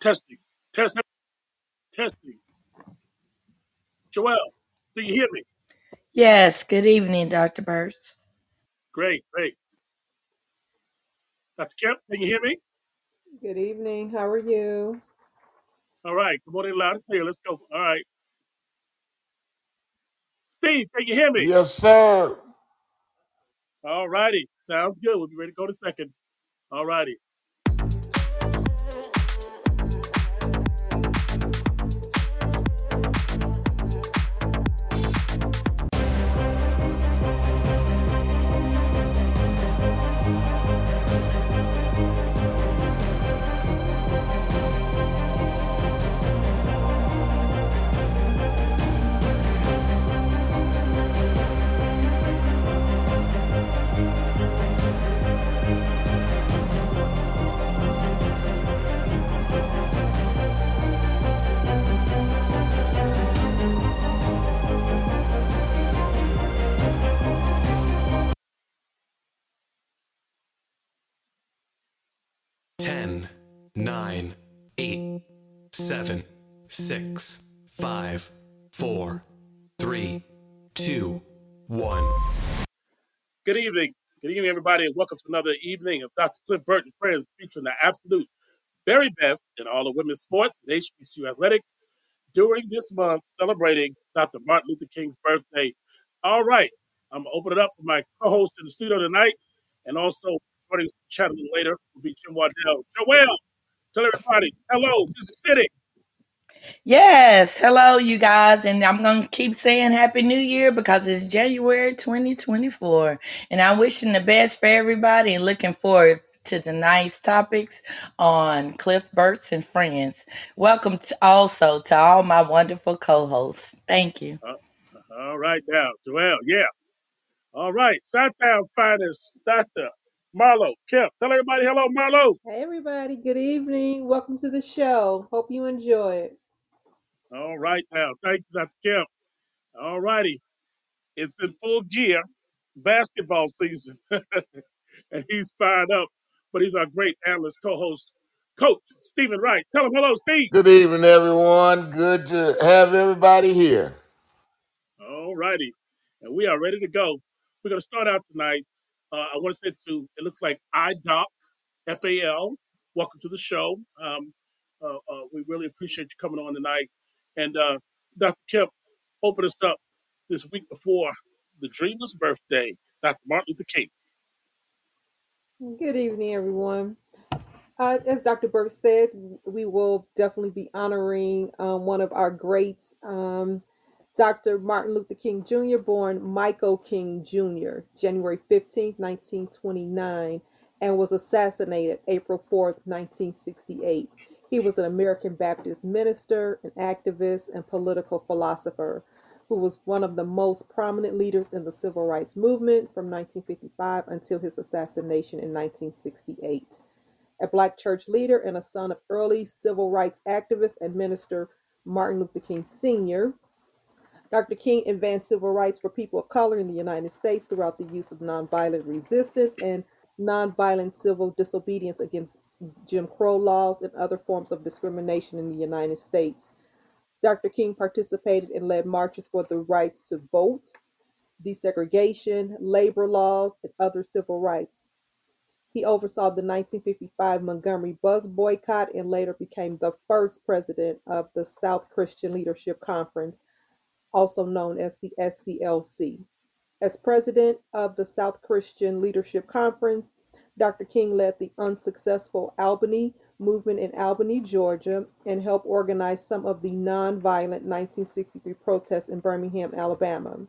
Test, testing. Testing. Joel, do you hear me? Yes, good evening, Dr. Burks. Great, great. Dr. Kemp, can you hear me? Good evening. How are you? All right. Good morning, loud and clear. Let's go. All right. Steve, can you hear me? Yes, sir. All righty. Sounds good. We'll be ready to go to second. All righty. Seven, six, five, four, three, two, one. Good evening. Good evening, everybody, and welcome to another evening of Dr. Cliff Burton Friends featuring the absolute very best in all of women's sports and HBCU athletics during this month celebrating Dr. Martin Luther King's birthday. All right. I'm to open it up for my co host in the studio tonight and also joining us chat a little later will be Jim Waddell. Joel, tell everybody hello, Music City. Yes, hello, you guys. And I'm going to keep saying Happy New Year because it's January 2024. And I'm wishing the best for everybody and looking forward to tonight's topics on Cliff Burts and Friends. Welcome to also to all my wonderful co hosts. Thank you. Uh, all right, now, Joel, yeah. All right, Shottown finest Dr. Marlo Kemp. Tell everybody hello, Marlo. Hey, everybody. Good evening. Welcome to the show. Hope you enjoy it. All right, now, thank you, Dr. Kemp. All righty, it's in full gear, basketball season, and he's fired up. But he's our great analyst co-host, Coach Stephen Wright. Tell him hello, Steve. Good evening, everyone. Good to have everybody here. All righty, and we are ready to go. We're going to start out tonight. Uh, I want to say to it looks like iDoc, FAL. Welcome to the show. Um, uh, uh, we really appreciate you coming on tonight. And uh, Dr. Kemp, opened us up this week before the dreamless birthday, Dr. Martin Luther King. Good evening, everyone. Uh, as Dr. Burke said, we will definitely be honoring um, one of our greats, um, Dr. Martin Luther King Jr., born Michael King Jr., January 15, 1929, and was assassinated April 4, 1968. He was an American Baptist minister, an activist, and political philosopher who was one of the most prominent leaders in the civil rights movement from 1955 until his assassination in 1968. A black church leader and a son of early civil rights activist and minister Martin Luther King Sr., Dr. King advanced civil rights for people of color in the United States throughout the use of nonviolent resistance and nonviolent civil disobedience against Jim Crow laws and other forms of discrimination in the United States. Dr. King participated and led marches for the rights to vote, desegregation, labor laws, and other civil rights. He oversaw the 1955 Montgomery bus boycott and later became the first president of the South Christian Leadership Conference, also known as the SCLC. As president of the South Christian Leadership Conference, Dr. King led the unsuccessful Albany movement in Albany, Georgia, and helped organize some of the nonviolent 1963 protests in Birmingham, Alabama.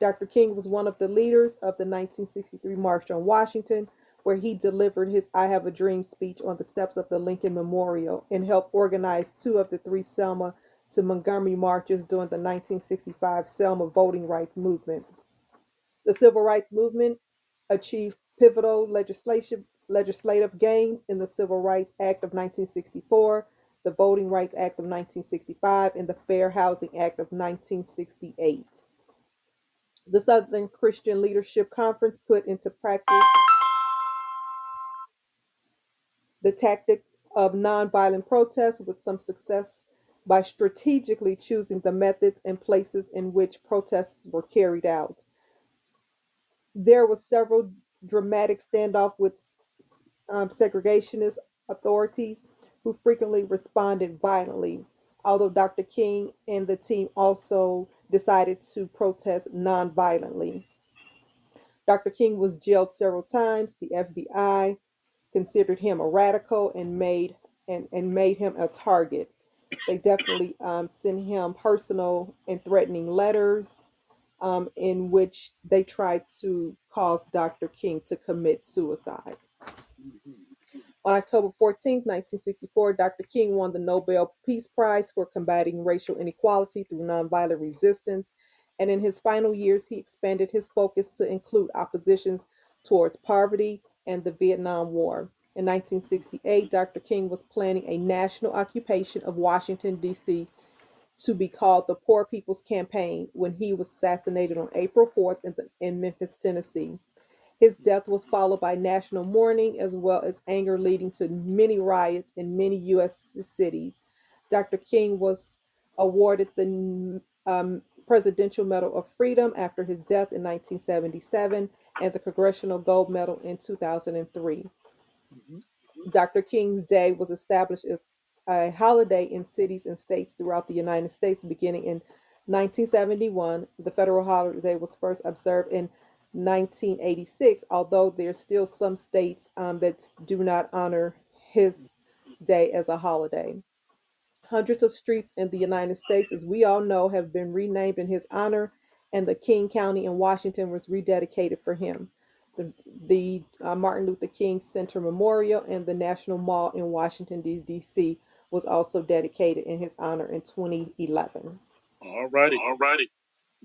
Dr. King was one of the leaders of the 1963 March on Washington, where he delivered his I Have a Dream speech on the steps of the Lincoln Memorial and helped organize two of the three Selma to Montgomery marches during the 1965 Selma voting rights movement. The civil rights movement achieved pivotal legislation legislative gains in the Civil Rights Act of 1964, the Voting Rights Act of 1965, and the Fair Housing Act of 1968. The Southern Christian Leadership Conference put into practice the tactics of nonviolent protest with some success by strategically choosing the methods and places in which protests were carried out. There were several dramatic standoff with um, segregationist authorities who frequently responded violently. Although Dr. King and the team also decided to protest nonviolently. Dr. King was jailed several times. The FBI considered him a radical and made and, and made him a target. They definitely um, sent him personal and threatening letters um, in which they tried to cause Dr. King to commit suicide. On October 14, 1964, Dr. King won the Nobel Peace Prize for combating racial inequality through nonviolent resistance. And in his final years, he expanded his focus to include oppositions towards poverty and the Vietnam War. In 1968, Dr. King was planning a national occupation of Washington, D.C. to be called the Poor People's Campaign when he was assassinated on April 4th in, in Memphis, Tennessee. His death was followed by national mourning as well as anger, leading to many riots in many U.S. cities. Dr. King was awarded the um, Presidential Medal of Freedom after his death in 1977 and the Congressional Gold Medal in 2003. Dr. King's Day was established as a holiday in cities and states throughout the United States beginning in 1971. The federal holiday was first observed in 1986, although there's still some states um, that do not honor his day as a holiday. Hundreds of streets in the United States, as we all know, have been renamed in his honor, and the King County in Washington was rededicated for him. The, the uh, Martin Luther King Center Memorial and the National Mall in Washington, D.C. was also dedicated in his honor in 2011. All righty. All righty.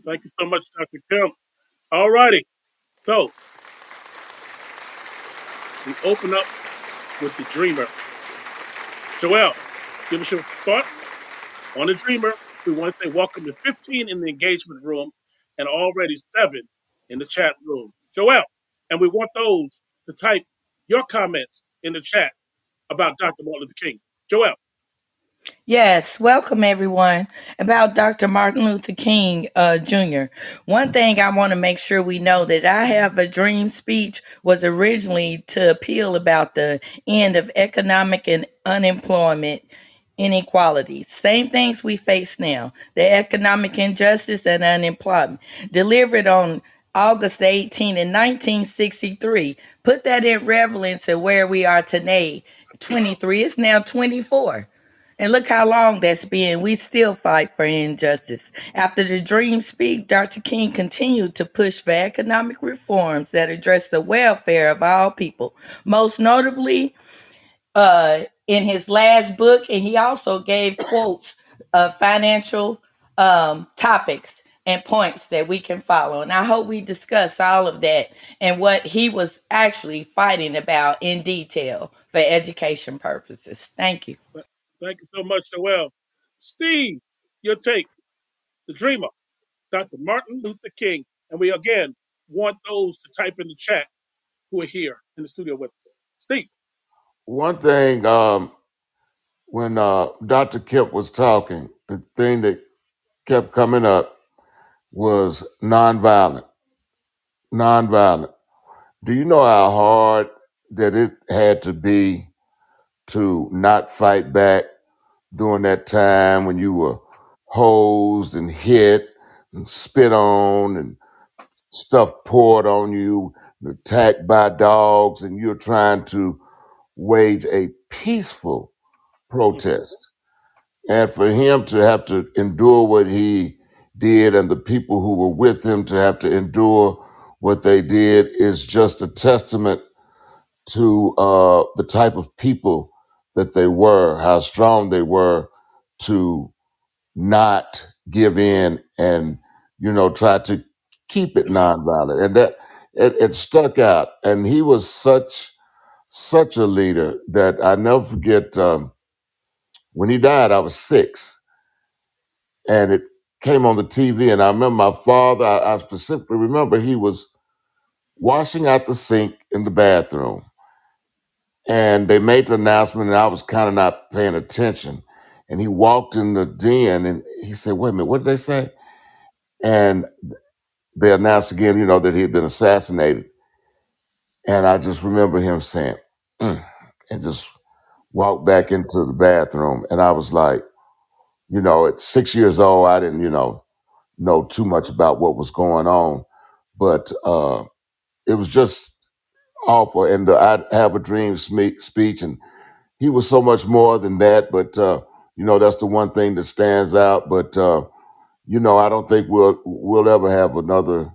Thank you so much, Dr. Kemp. All righty. So we open up with the dreamer. Joel, give us your thoughts on the dreamer. We want to say welcome to 15 in the engagement room and already seven in the chat room. Joel, and we want those to type your comments in the chat about Dr. Martin Luther King. Joel. Yes, welcome everyone. About Dr. Martin Luther King uh, Jr. One thing I want to make sure we know that I Have a Dream speech was originally to appeal about the end of economic and unemployment inequalities. Same things we face now the economic injustice and unemployment. Delivered on August 18 in 1963. Put that in relevance to where we are today. 23, it's now 24. And look how long that's been. We still fight for injustice. After the Dream Speak, Dr. King continued to push for economic reforms that address the welfare of all people, most notably uh, in his last book. And he also gave quotes of financial um, topics and points that we can follow. And I hope we discuss all of that and what he was actually fighting about in detail for education purposes. Thank you. Thank you so much, Joel. Steve, your take, the dreamer, Dr. Martin Luther King. And we again want those to type in the chat who are here in the studio with us. Steve. One thing, um, when uh, Dr. Kemp was talking, the thing that kept coming up was nonviolent. Nonviolent. Do you know how hard that it had to be to not fight back during that time when you were hosed and hit and spit on and stuff poured on you, attacked by dogs, and you're trying to wage a peaceful protest. And for him to have to endure what he did and the people who were with him to have to endure what they did is just a testament to uh, the type of people that they were, how strong they were to not give in and, you know, try to keep it nonviolent. And that it, it stuck out. And he was such, such a leader that I never forget um, when he died, I was six and it came on the TV. And I remember my father, I, I specifically remember he was washing out the sink in the bathroom and they made the announcement, and I was kind of not paying attention. And he walked in the den, and he said, "Wait a minute, what did they say?" And they announced again, you know, that he had been assassinated. And I just remember him saying, mm, and just walked back into the bathroom. And I was like, you know, at six years old, I didn't, you know, know too much about what was going on, but uh, it was just awful. And the I Have a Dream speech, and he was so much more than that. But uh, you know, that's the one thing that stands out. But uh, you know, I don't think we'll we'll ever have another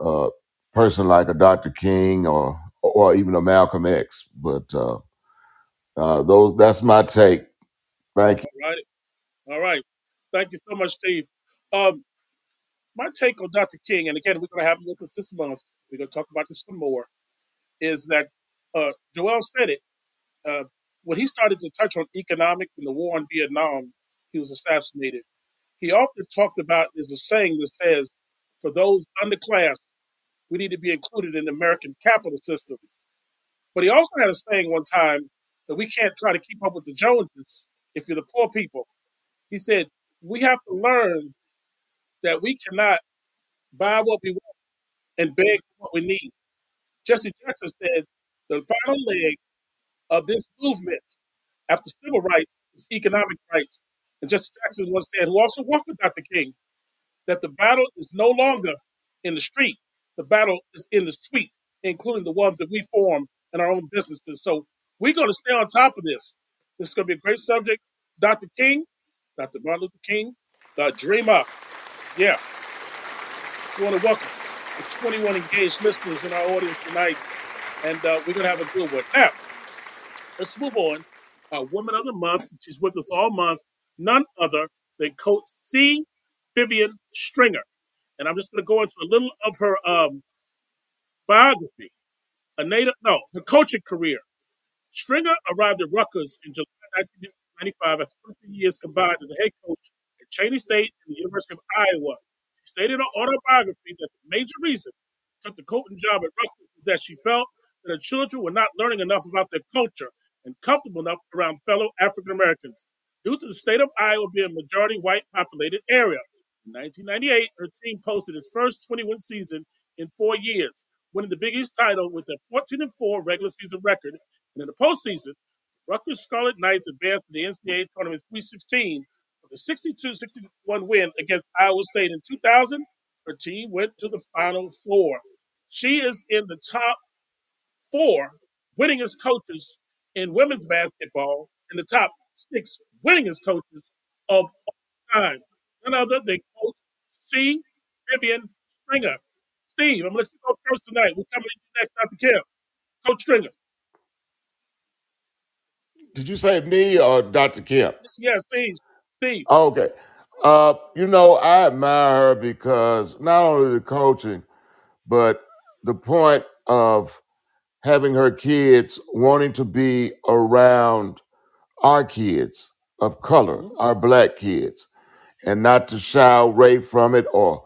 uh, person like a Dr. King or or even a Malcolm X. But uh, uh, those that's my take. Thank you. All right. Thank you so much, Steve. Um, my take on Dr. King, and again, we're going to have him with us this month. We're going to talk about this some more. Is that uh, Joel said it uh, when he started to touch on economics and the war in Vietnam? He was assassinated. He often talked about is a saying that says, "For those underclass, we need to be included in the American capital system." But he also had a saying one time that we can't try to keep up with the Joneses if you're the poor people. He said, we have to learn that we cannot buy what we want and beg for what we need. Jesse Jackson said, the final leg of this movement after civil rights is economic rights. And Jesse Jackson once said, who also walked with Dr. King, that the battle is no longer in the street. The battle is in the suite, including the ones that we form in our own businesses. So we're going to stay on top of this. This is going to be a great subject. Dr. King, Dr. Martin Luther King, the dreamer. Yeah, we want to welcome the 21 engaged listeners in our audience tonight, and uh, we're going to have a good one. Now, let's move on. Our Woman of the Month, she's with us all month, none other than Coach C. Vivian Stringer. And I'm just going to go into a little of her um, biography. A native, no, her coaching career. Stringer arrived at Rutgers in July 1995 after 20 years combined as a head coach at Cheyney State and the University of Iowa. She stated in her autobiography that the major reason she took the coaching job at Rutgers was that she felt that her children were not learning enough about their culture and comfortable enough around fellow African Americans due to the state of Iowa being a majority white populated area. In 1998, her team posted its first 21 season in four years, winning the Big East title with a 14 4 regular season record. And in the postseason, Rutgers Scarlet Knights advanced to the NCAA Tournament Sweet 16 with a 62-61 win against Iowa State in 2000. Her team went to the Final Four. She is in the top four winningest coaches in women's basketball and the top six winningest coaches of all time. None other than Coach C. Vivian Stringer. Steve, I'm going to let you go first tonight. We're coming to you next, Dr. Kemp. Coach Stringer. Did you say me or Dr. Kemp? Yeah, Steve. Steve. Okay. Uh, you know, I admire her because not only the coaching, but the point of having her kids wanting to be around our kids of color, Mhm. our black kids, and not to shy away from it or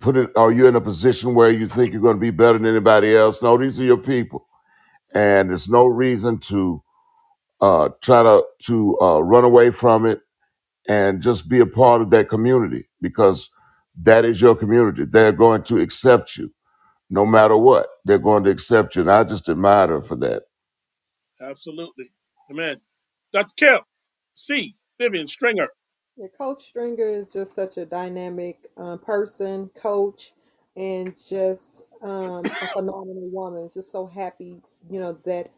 put it, are you in a position where you think you're going to be better than anybody else? No, these are your people. And there's no reason to uh, try to, to uh, run away from it and just be a part of that community because that is your community. They're going to accept you no matter what. They're going to accept you. And I just admire her for that. Absolutely. Amen. Dr. Kemp. C. Vivian Stringer. Yeah, Coach Stringer is just such a dynamic um, person, coach, and just um, a phenomenal woman. Just so happy, you know, that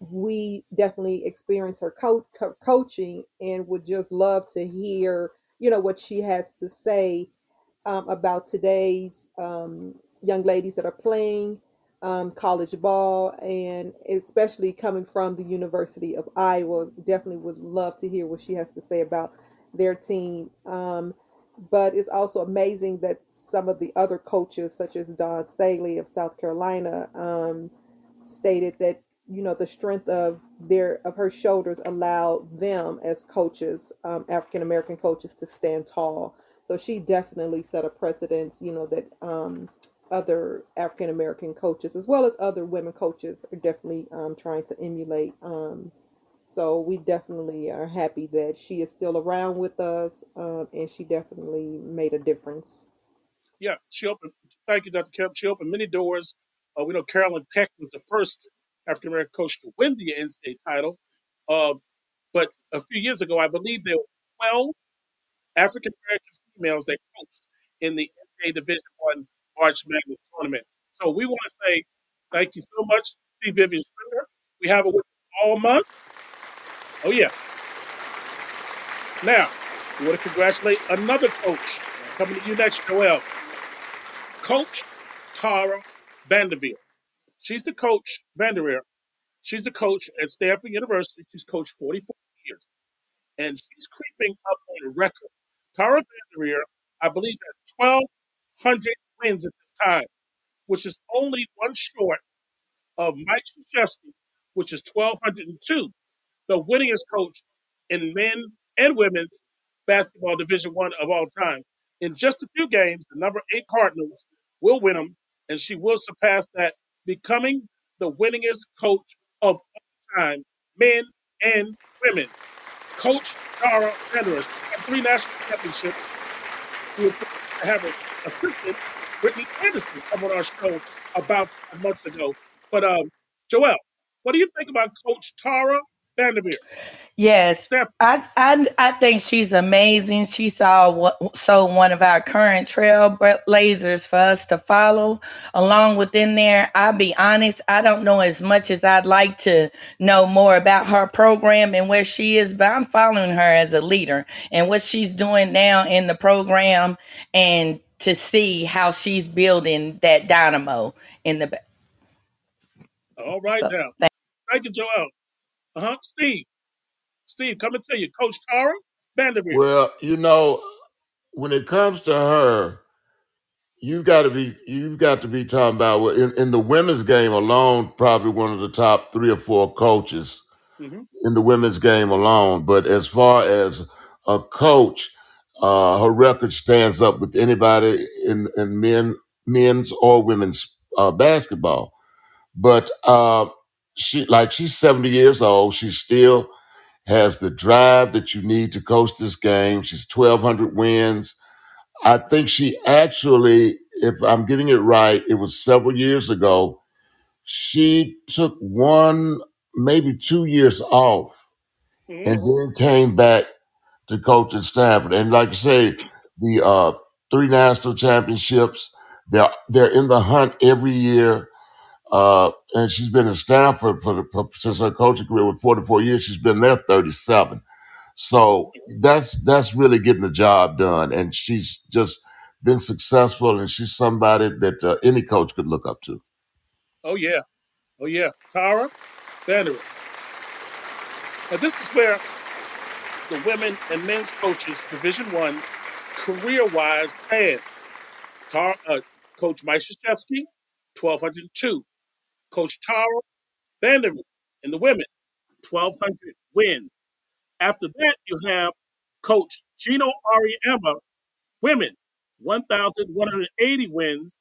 we definitely experience her co- co- coaching and would just love to hear, you know, what she has to say um, about today's um, young ladies that are playing um, college ball, and especially coming from the University of Iowa. Definitely would love to hear what she has to say about their team. Um, but it's also amazing that some of the other coaches, such as Dawn Staley of South Carolina, um, stated that you know the strength of their of her shoulders allowed them as coaches, um, African American coaches, to stand tall so she definitely set a precedence, you know, that um, other African American coaches, as well as other women coaches, are definitely um, trying to emulate. Um, so we definitely are happy that she is still around with us, um, and she definitely made a difference. Yeah, she opened. Thank you, Dr. Kemp. She opened many doors. Uh, we know Carolyn Peck was the first African American coach to win the NCAA title. Uh, but a few years ago, I believe there were 12 African American females that coached in the NCAA Division One March Madness tournament. So we want to say thank you so much, C. Vivian Stringer. We have her with all month. Oh yeah. Now we want to congratulate another coach coming to you next, Joel. Coach Tara Vanderveer. She's the coach, Vanderveer. She's the coach at Stanford University. She's coached 44 years, and she's creeping up on a record. Tara Vanderveer, I believe, has 1,200 wins at this time, which is only one short of Mike Krzyzewski, which is 1,202, the winningest coach in men and women's basketball Division One of all time. In just a few games, the number eight Cardinals will win them, and she will surpass that, becoming the winningest coach of all time, men and women. Coach Tara won three national championships. We were to have her assistant, Brittany Anderson, come on our show about months ago. But um, Joel, what do you think about Coach Tara Vanderveer? Yes, I, I I think she's amazing. She saw what so one of our current trailblazers for us to follow along within there. I'll be honest, I don't know as much as I'd like to know more about her program and where she is, but I'm following her as a leader and what she's doing now in the program and to see how she's building that dynamo in the ba- all right so now. Thank you, Joel. Uh huh. Steve, Steve, come and tell you, Coach Tara Vanderveer. Well, you know, when it comes to her, you've got to be you've got to be talking about well, in, in the women's game alone, probably one of the top three or four coaches hmm in the women's game alone. But as far as a coach, uh, her record stands up with anybody in, in men, men's or women's uh, basketball. But uh, she, like, she's seventy years old. She's still has the drive that you need to coach this game. She's twelve hundred wins. I think she actually, if I'm getting it right, it was several years ago. She took one, maybe two years off hmm and then came back to coach at Stanford. And like I say, the uh, three national championships, they're they're in the hunt every year. Uh, and she's been at Stanford for the for, since her coaching career with 44 years. She's been there 37. So that's that's really getting the job done, and she's just been successful. And she's somebody that uh, any coach could look up to. Oh yeah, oh yeah, Tara Vanderveer. Now this is where the women and men's coaches, Division One, career-wise. Tar, uh, Coach Mike Krzyzewski, 1,202. Coach Tara Vanderveer in the women, 1,200 wins. After that, you have Coach Geno Auriemma, women, 1,180 wins.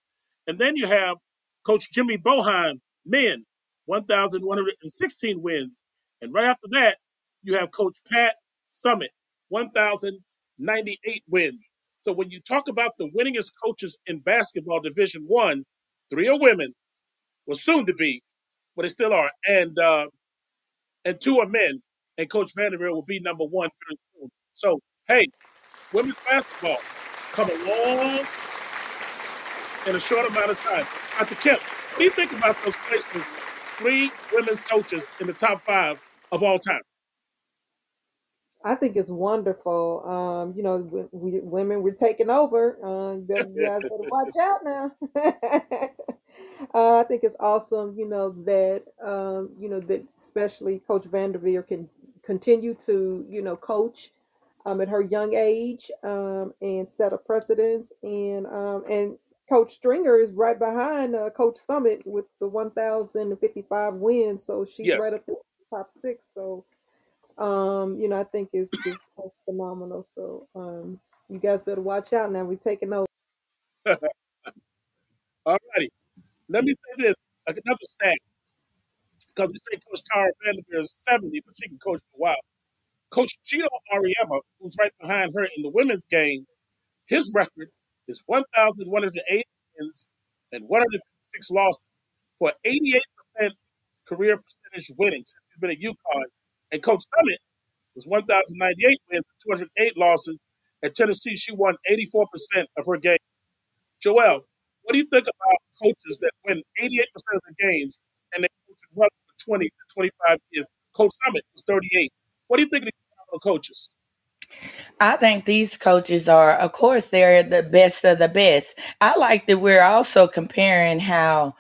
And then you have Coach Jimmy Boeheim, men, 1,116 wins. And right after that, you have Coach Pat Summitt, 1,098 wins. So when you talk about the winningest coaches in basketball Division One, three are women, well, soon to be, but they still are, and uh, and two are men. And Coach Vanderbilt will be number one very soon. So hey, women's basketball come along in a short amount of time. Dr. Kemp, what do you think about those placements? Three women's coaches in the top five of all time. I think it's wonderful. Um, you know, we, we, women we're taking over. Uh, you guys better watch out now. uh, I think it's awesome. You know that um, you know that especially Coach Vanderveer can continue to you know coach um, at her young age um, and set a precedence. And um, and Coach Stringer is right behind uh, Coach Summitt with the 1,055 wins. So she's right yes. up there, top six. So um, you know, I think it's just phenomenal. So, um, you guys better watch out now. We're taking over. All righty. Let me say this. Another stat, because we say Coach Tara Vanderveer is 70, but she can coach for a while. Coach Geno Auriemma, who's right behind her in the women's game, his record is 1,108 wins and 156 losses for 88% career percentage winning since he's been at UConn. And Coach Summitt was 1,098 wins and 208 losses. At Tennessee, she won 84% of her games. Joel, what do you think about coaches that win 88% of the games and they coach well for 20 to 25 years? Coach Summitt was 38. What do you think of these coaches? I think these coaches are, of course, they're the best of the best. I like that we're also comparing how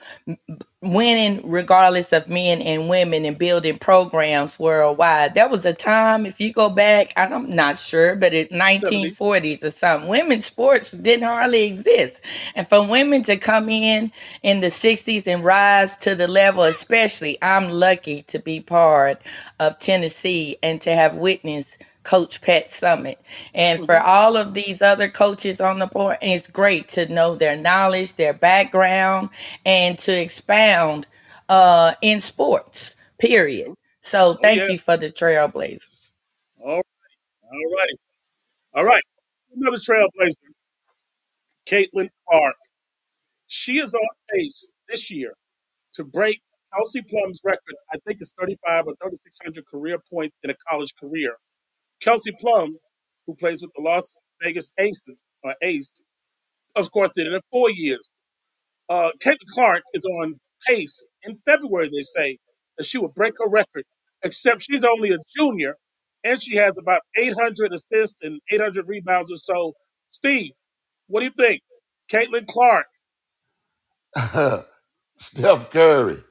winning regardless of men and women and building programs worldwide. That was a time, if you go back, I'm not sure, but in 1940s or something, women's sports didn't hardly exist. And for women to come in in the 60s and rise to the level, especially, I'm lucky to be part of Tennessee and to have witnessed Coach Pat Summitt. And for Mhm. all of these other coaches on the board, it's great to know their knowledge, their background, and to expound uh, in sports, period. So Oh, thank yeah. you for the Trailblazers. All right. All righty. All right. Another trailblazer, Caitlin Clark. She is on pace this year to break Kelsey Plum's record. I think it's 35 or 3,600 career points in a college career. Kelsey Plum, who plays with the Las Vegas Aces, or Ace, of course, did it in four years. Uh, Caitlin Clark is on pace in February, they say, that she will break her record, except she's only a junior and she has about 800 assists and 800 rebounds or so. Steve, what do you think? Caitlin Clark. Steph Curry.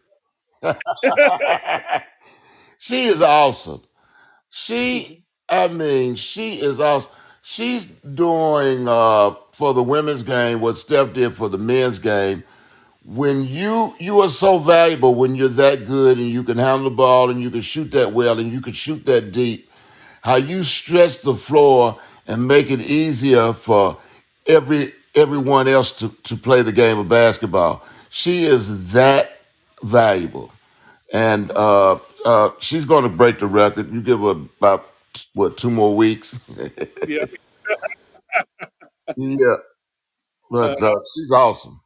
she is awesome. She, I mean, she is awesome. She's doing uh, for the women's game what Steph did for the men's game. When you you are so valuable when you're that good and you can handle the ball and you can shoot that well and you can shoot that deep. How you stretch the floor and make it easier for every everyone else to, to play the game of basketball. She is that valuable and uh, uh, she's going to break the record. You give her about what two more weeks? yeah. yeah, Uh, but uh, she's awesome.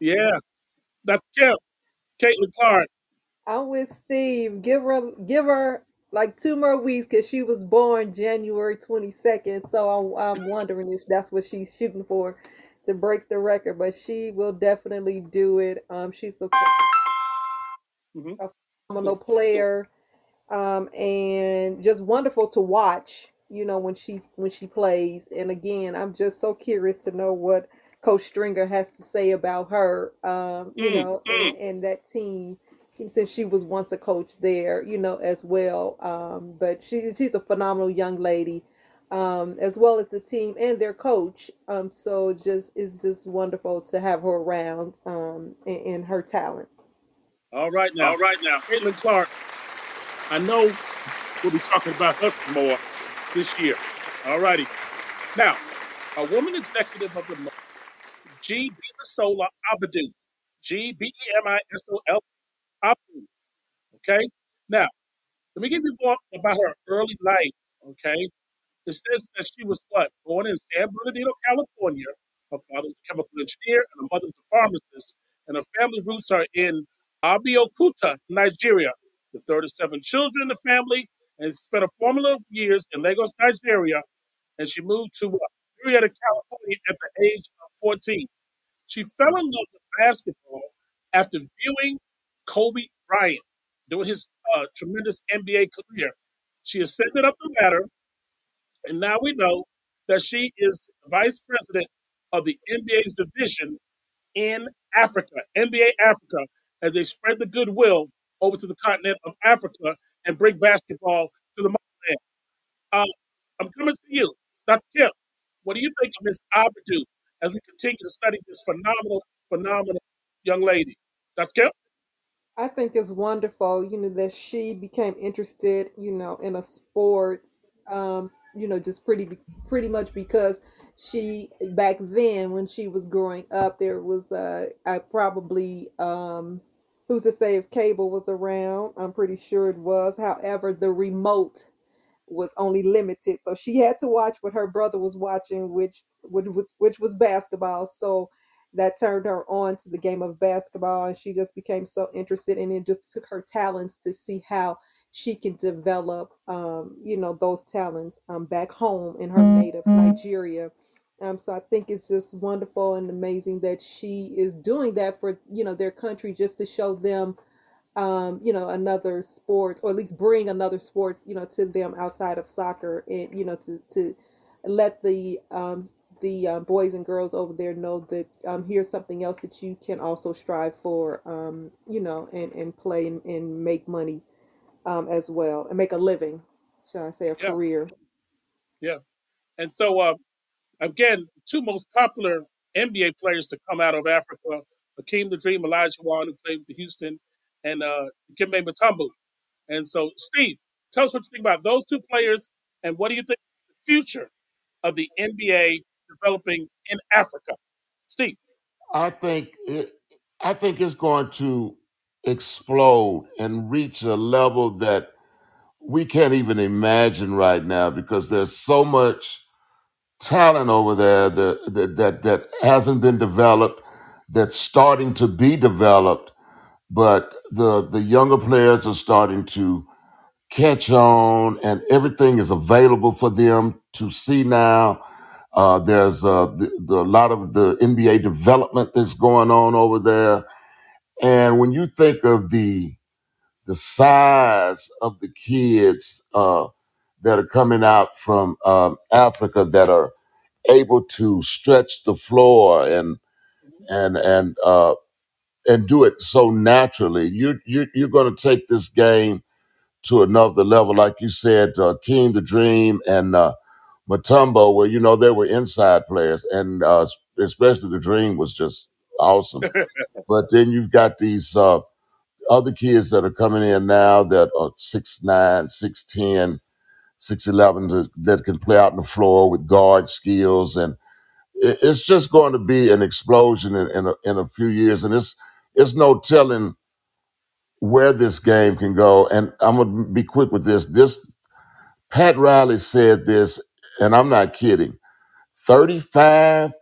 yeah. That's Kemp. Caitlin Clark. I'm with Steve. Give her give her like two more weeks because she was born January 22nd. So I'm, I'm wondering if that's what she's shooting for to break the record. But she will definitely do it. Um, she's a, hmm a phenomenal player. Um, and just wonderful to watch. You know when she's when she plays, and again, I'm just so curious to know what Coach Stringer has to say about her. Um, you Mm, know, mm. and and that team since she was once a coach there, you know, as well. Um, but she she's a phenomenal young lady. Um, as well as the team and their coach. Um, so just it's just wonderful to have her around um, and, and her talent. All right now. All right now. Caitlin Clark, I know we'll be talking about her some more this year. All righty. Now, a woman executive of the month, G. Abudu. G. B E M I S O L Abdu. Okay? Now, let me give you more about her early life. Okay? It says that she was what? Born in San Bernardino, California. Her father was a chemical engineer and her mother's a pharmacist. And her family roots are in Abeokuta, Nigeria. The third of seven children in the family and spent a formative years in Lagos, Nigeria. And she moved to uh, Marietta, California at the age of 14. She fell in love with basketball after viewing Kobe Bryant doing his uh, tremendous NBA career. She ascended up the ladder and now we know that she is vice president of the NBA's division in Africa, NBA Africa, as they spread the goodwill over to the continent of Africa and bring basketball to the motherland. Uh, I'm coming to you, Dr. Kemp. What do you think of Miss Abudu as we continue to study this phenomenal, phenomenal young lady? Dr. Kemp? I think it's wonderful, you know, that she became interested, you know, in a sport, um, you know, just pretty, pretty much because, she back then when she was growing up, there was uh, I probably um, who's to say if cable was around? I'm pretty sure it was. However, the remote was only limited so she had to watch what her brother was watching which which which, which was basketball so that turned her on to the game of basketball and she just became so interested and it just took her talents to see how she can develop um you know those talents um back home in her native Nigeria um so I think it's just wonderful and amazing that she is doing that for you know their country just to show them um, you know, another sport, or at least bring another sports you know, to them outside of soccer, and you know, to to let the um, the uh, boys and girls over there know that um, here's something else that you can also strive for, um, you know, and and play and, and make money um, as well, and make a living, shall I say, a Yeah, career. yeah. And so, uh, again, two most popular NBA players to come out of Africa: Hakeem the Dream, Olajuwon, who played with the Houston, and uh, Dikembe Mutombo. And so, Steve, tell us what you think about those two players, and what do you think the future of the NBA developing in Africa? Steve. I think it, I think it's going to explode and reach a level that we can't even imagine right now because there's so much talent over there that that that, that hasn't been developed that's starting to be developed but the the younger players are starting to catch on and everything is available for them to see now. Uh, there's uh, the, the, a lot of the nba development that's going on over there. And when you think of the the size of the kids uh, that are coming out from um, africa that are able to stretch the floor and and and uh, and do it so naturally. You you you're going to take this game to another level, like you said, uh, King the Dream and uh, Mutombo, where you know they were inside players, and uh, especially the Dream was just awesome. But then you've got these uh, other kids that are coming in now that are six nine, six ten, six eleven that can play out on the floor with guard skills and it- it's just going to be an explosion in, in, a, in a few years, and it's it's no telling where this game can go. And I'm gonna be quick with this. This Pat Riley said this, and I'm not kidding. 35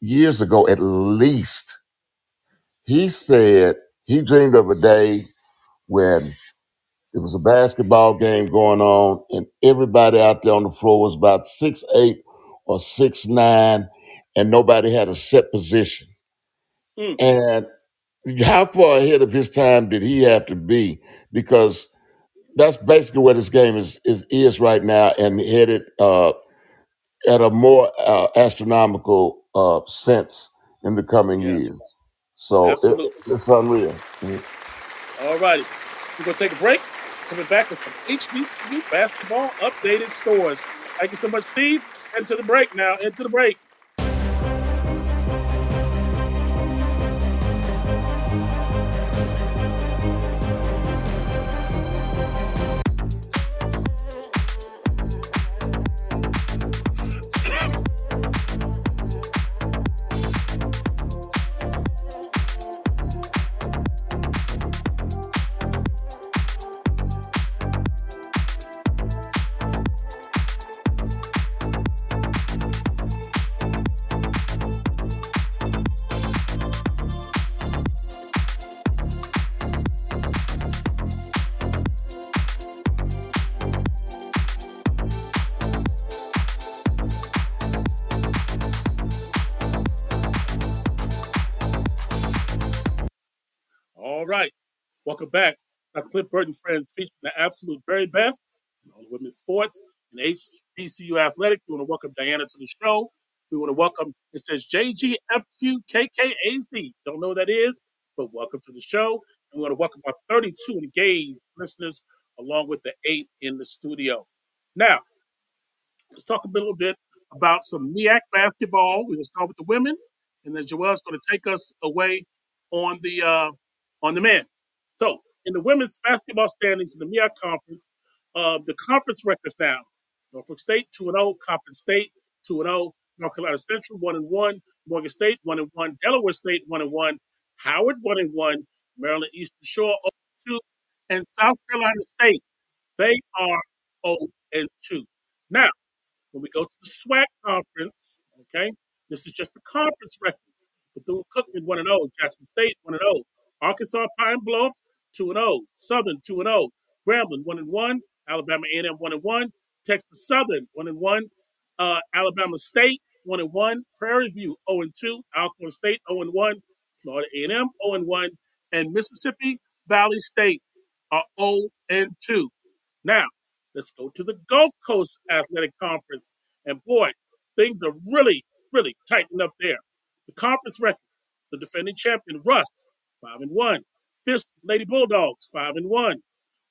years ago, at least, he said he dreamed of a day when it was a basketball game going on, and everybody out there on the floor was about six eight or six nine, and nobody had a set position. Mm, And how far ahead of his time did he have to be? Because that's basically where this game is is, is right now, and headed uh, at a more uh, astronomical uh, sense in the coming years. So it, absolutely. it's unreal. Mm. All righty. We're going to take a break. Coming back with some HBCU basketball updated scores. Thank you so much, Steve. Into the break now. Into the break. Welcome back. Dr. Cliff Burt and Friends featuring the absolute very best in all the women's sports and HBCU athletics. We want to welcome Diana to the show. We want to welcome, it says JGFQKKAZ. Don't know what that is, but welcome to the show. And we want to welcome our 32 engaged listeners along with the eight in the studio. Now, Let's talk a little bit about some MEAC basketball. We're gonna start with the women, and then Joel's gonna take us away on the uh, on the men. So in the women's basketball standings in the MEAC conference, uh, the conference records now: Norfolk State two and zero, Coppin State two and zero, North Carolina Central one and one, Morgan State one and one, Delaware State one and one, Howard one and one, Maryland Eastern Shore 0 and 2, and South Carolina State they are 0 and 2. Now, when we go to the SWAC conference, okay, this is just the conference records. Bethune Cookman 1 and 0, Jackson State 1 and 0, Arkansas Pine Bluff 2 and 0, Southern 2 and 0, Grambling 1 and 1, Alabama A&M 1 and 1, Texas Southern 1 and 1, uh, Alabama State 1 and 1, Prairie View 0 and 2, Alcorn State 0 and 1, Florida A&M 0 and 1, and Mississippi Valley State are 0 and 2. Now, let's go to the Gulf Coast Athletic Conference. And boy, things are really, really tightening up there. The conference record, the defending champion, Rust, 5 and 1. Fisk Lady Bulldogs, 5 and 1.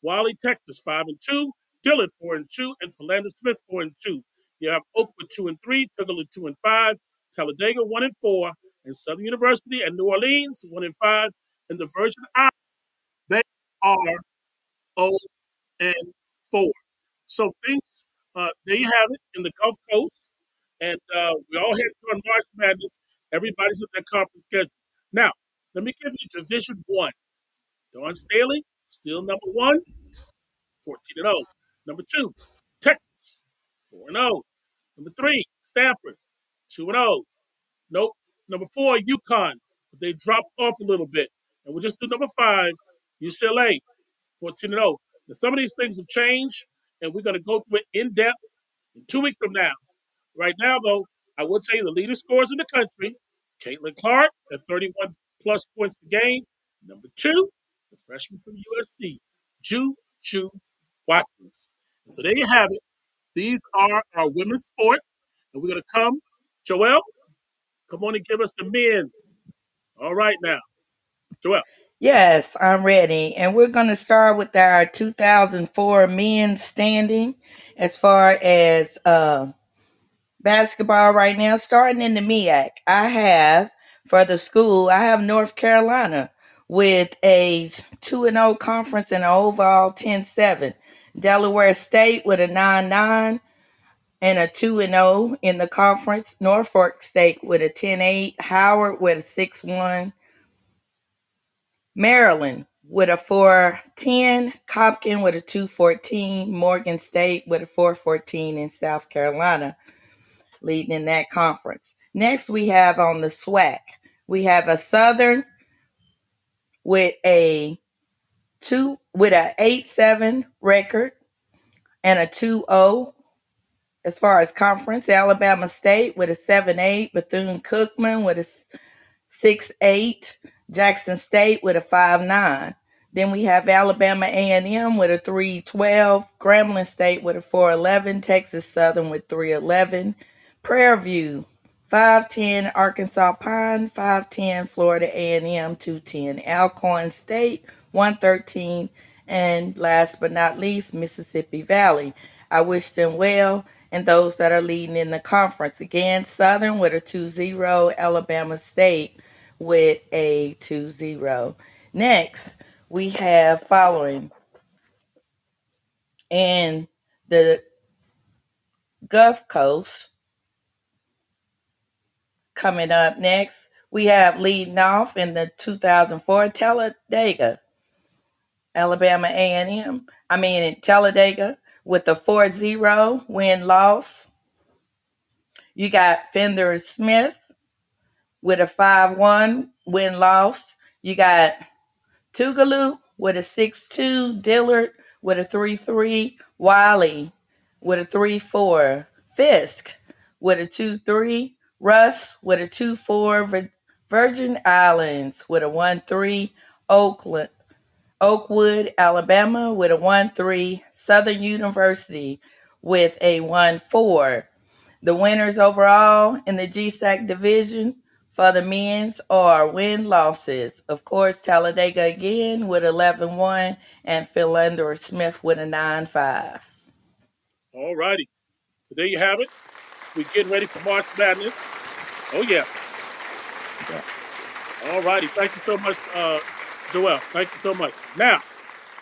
Wally, Texas, 5 and 2. Dillard, 4 and 2. And Philander Smith, 4 and 2. You have Oakwood, 2 and 3. Tougaloo, 2 and 5. Talladega, 1 and 4. And Southern University and New Orleans, 1 and 5. And the Virgin Islands, they are 0 and 4. So things, uh, there you have it in the Gulf Coast. And uh, we all head toward March Madness. Everybody's at their conference schedule. Now, let me give you Division 1. Dawn Staley, still number one, 14 and 0. Number two, Texas, 4 and 0. Number three, Stanford, 2 and 0. Nope. Number four, UConn. They dropped off a little bit. And we'll just do number five, UCLA, 14 and 0. Now, some of these things have changed, and we're going to go through it in depth in two weeks from now. Right now, though, I will tell you the leading scorers in the country Caitlin Clark at 31 plus points a game. Number two, the freshman from USC, Ju Ju Watkins. And so there you have it. These are our women's sport. And we're going to come. Joel, come on and give us the men. All right now. Joel. Yes, I'm ready. And we're going to start with our 2004 men's standing as far as uh, basketball right now, starting in the MEAC. I have for the school, I have North Carolina with a 2 and 0 conference and an overall 10 7. Delaware State with a 9 9 and a 2 and 0 in the conference. Norfolk State with a 10 8. Howard with a 6 1. Maryland with a 410. Coppin with a 214. Morgan State with a 414 in South Carolina leading in that conference. Next, we have on the SWAC, we have a Southern with a two with a eight seven record and a 2-0 as far as conference. Alabama State with a 7-8, Bethune Cookman with a 6-8, Jackson State with a 5-9. Then we have Alabama A&M with a 312, Grambling State with a 411, Texas Southern with 311, Prairie View 510, Arkansas Pine 510, Florida A&M 210, Alcorn State 113, and last but not least, Mississippi Valley. I wish them well and those that are leading in the conference. Again, Southern with a 2-0, Alabama State with a 2-0. Next, we have following in the Gulf Coast coming up next. We have leading off in the 2004 Talladega, Alabama A&M. I mean in Talladega with a 4-0 win loss. You got Fender Smith with a 5-1 win loss. You got Tougaloo with a 6-2, Dillard with a 3-3, Wiley with a 3-4, Fisk with a 2-3, Rust with a 2-4, Virgin Islands with a 1-3, Oakland, Oakwood, Alabama with a 1-3, Southern University with a 1-4. The winners overall in the GSAC division for the men's are win losses. Of course, Talladega again with 11 1 and Philander Smith with a 9 5. All righty. There you have it. We're getting ready for March Madness. Oh, yeah. Yeah. All righty. Thank you so much, uh, Joel. Thank you so much. Now,